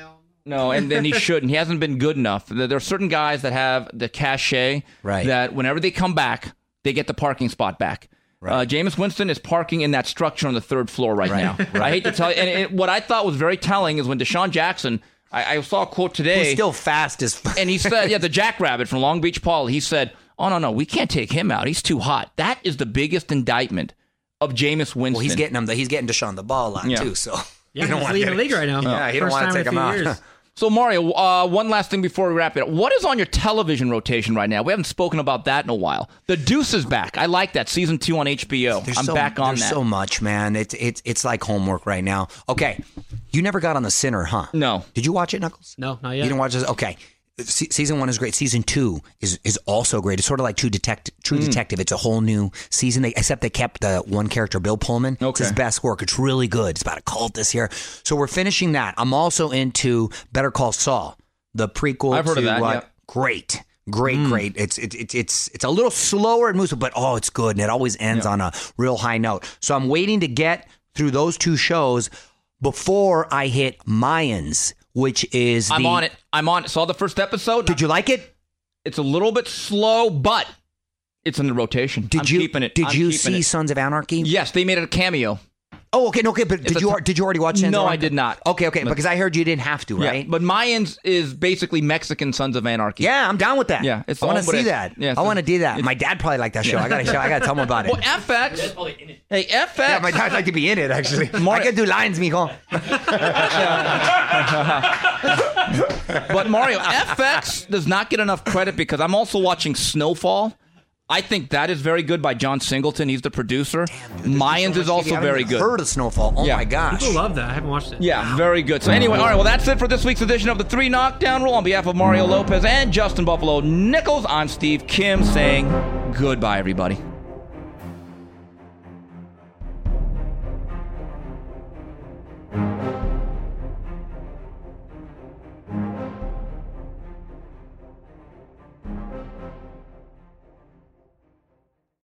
[SPEAKER 1] No, and then he shouldn't. He hasn't been good enough. There there are certain guys that have the cachet
[SPEAKER 2] Right.
[SPEAKER 1] that whenever they come back, they get the parking spot back. Uh, Jameis Winston is parking in that structure on the third floor right, now. I hate to tell you. And it, what I thought was very telling is when DeSean Jackson, I, I saw a quote today.
[SPEAKER 2] He's still fast as. F-
[SPEAKER 1] and he said, yeah, the Jackrabbit from Long Beach Paul, he said, oh, no, no, we can't take him out. He's too hot. That is the biggest indictment of Jameis Winston.
[SPEAKER 2] well, he's getting him. He's getting DeSean the ball a lot
[SPEAKER 1] Yeah.
[SPEAKER 2] too. So
[SPEAKER 4] Yeah,
[SPEAKER 2] don't
[SPEAKER 4] he's
[SPEAKER 2] want
[SPEAKER 4] leading
[SPEAKER 2] to
[SPEAKER 4] the league right now.
[SPEAKER 2] Yeah, he don't wanna take
[SPEAKER 4] a
[SPEAKER 2] him
[SPEAKER 4] few
[SPEAKER 2] out.
[SPEAKER 4] Years.
[SPEAKER 1] So, Mario, uh, one last thing before we wrap it up. What is on your television rotation right now? We haven't spoken about that in a while. The Deuce is back. I like that. Season two on HBO.
[SPEAKER 2] There's
[SPEAKER 1] I'm
[SPEAKER 2] so,
[SPEAKER 1] back on
[SPEAKER 2] there's
[SPEAKER 1] that.
[SPEAKER 2] so much, man. It's it's it's like homework right now. Okay, you never got on the Sinner, huh?
[SPEAKER 1] No.
[SPEAKER 2] Did you watch it, Knuckles?
[SPEAKER 4] No, not yet.
[SPEAKER 2] You didn't watch this? Okay. Se- season one is great. Season two is is also great. It's sort of like True Detective. True
[SPEAKER 1] Hmm.
[SPEAKER 2] Detective. It's a whole new season. They, except they kept the one character, Bill Pullman. It's his best work. It's really good. It's about a cult this year. So we're finishing that. I'm also into Better Call Saul, the prequel.
[SPEAKER 1] I've heard
[SPEAKER 2] to,
[SPEAKER 1] of that,
[SPEAKER 2] uh,
[SPEAKER 1] yeah.
[SPEAKER 2] Great. Great,
[SPEAKER 1] Hmm.
[SPEAKER 2] great. It's it, it, it's it's a little slower and moves, but oh, it's good, and it always ends on a real high note. So I'm waiting to get through those two shows before I hit Mayans, which is
[SPEAKER 1] I'm
[SPEAKER 2] the-
[SPEAKER 1] on it. I'm on it. Saw the first episode.
[SPEAKER 2] Did you like it?
[SPEAKER 1] It's a little bit slow, but it's in the rotation.
[SPEAKER 2] Did
[SPEAKER 1] I'm
[SPEAKER 2] you
[SPEAKER 1] keeping it.
[SPEAKER 2] Did
[SPEAKER 1] I'm
[SPEAKER 2] you see
[SPEAKER 1] it.
[SPEAKER 2] Sons of Anarchy?
[SPEAKER 1] Yes, they made it a cameo.
[SPEAKER 2] Oh, okay, no, okay, but did you
[SPEAKER 1] t-
[SPEAKER 2] did you already watch Sons
[SPEAKER 1] No, I did not.
[SPEAKER 2] Okay, okay, because I heard you didn't have to,
[SPEAKER 1] Yeah,
[SPEAKER 2] right?
[SPEAKER 1] but Mayans is basically Mexican Sons of Anarchy.
[SPEAKER 2] Yeah, I'm down with that.
[SPEAKER 1] Yeah, it's
[SPEAKER 2] I want to see that.
[SPEAKER 1] Yeah,
[SPEAKER 2] I want to do that. My dad probably liked that show. I gotta show. I gotta tell him about it.
[SPEAKER 1] Well, FX.
[SPEAKER 7] probably in it.
[SPEAKER 1] Hey, FX.
[SPEAKER 2] yeah, my dad'd like to be in it. Actually, I can do lines, mijo.
[SPEAKER 1] But Mario, FX does not get enough credit because I'm also watching Snowfall. I think that is very good by John Singleton. He's the producer. Mayans is also
[SPEAKER 2] I haven't
[SPEAKER 1] very good.
[SPEAKER 2] Heard of Snowfall? Oh
[SPEAKER 1] Yeah.
[SPEAKER 2] my gosh.
[SPEAKER 4] People love that. I haven't watched it.
[SPEAKER 1] Yeah, very good. So anyway, all right. Well, that's it for this week's edition of the Three Knockdown Rule. On behalf of Mario Lopez and Justin Buffalo Nichols, I'm Steve Kim saying goodbye, everybody.